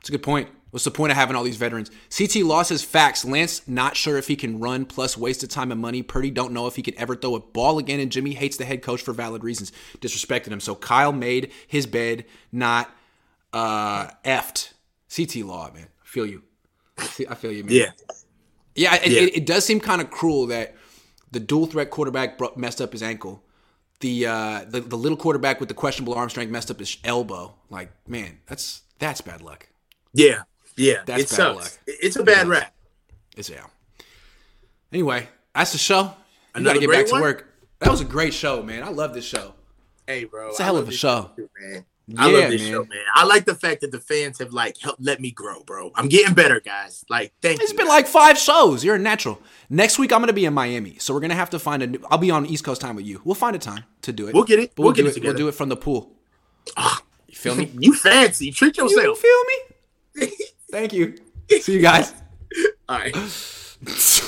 S1: It's a good point. What's the point of having all these veterans? CT says facts. Lance not sure if he can run, plus wasted time and money. Purdy don't know if he can ever throw a ball again, and Jimmy hates the head coach for valid reasons, disrespected him. So Kyle made his bed, not uh effed. CT Law, man. I feel you. I feel you, man.
S2: Yeah.
S1: Yeah, it, yeah. It, it, does seem kind of cruel that the dual threat quarterback messed up his ankle. The, uh, the the little quarterback with the questionable arm strength messed up his elbow. Like, man, that's that's bad luck.
S2: Yeah, yeah, that's it bad sucks. luck. It's a bad rap.
S1: It's yeah. Anyway, that's the show. I gotta get back to work. That was a great show, man. I love this show.
S2: Hey, bro,
S1: it's a hell of a show,
S2: too, man. I yeah, love this man. show, man. I like the fact that the fans have like helped let me grow, bro. I'm getting better, guys. Like, thank
S1: it's
S2: you.
S1: been like five shows. You're a natural. Next week I'm gonna be in Miami, so we're gonna have to find a. New, I'll be on East Coast time with you. We'll find a time to do it.
S2: We'll get it.
S1: But we'll,
S2: we'll get
S1: do
S2: it. Together.
S1: We'll do it from the pool.
S2: Oh,
S1: you feel me? [laughs]
S2: you fancy. Treat yourself.
S1: You feel me? [laughs] Thank you. See you guys.
S2: All right. [laughs]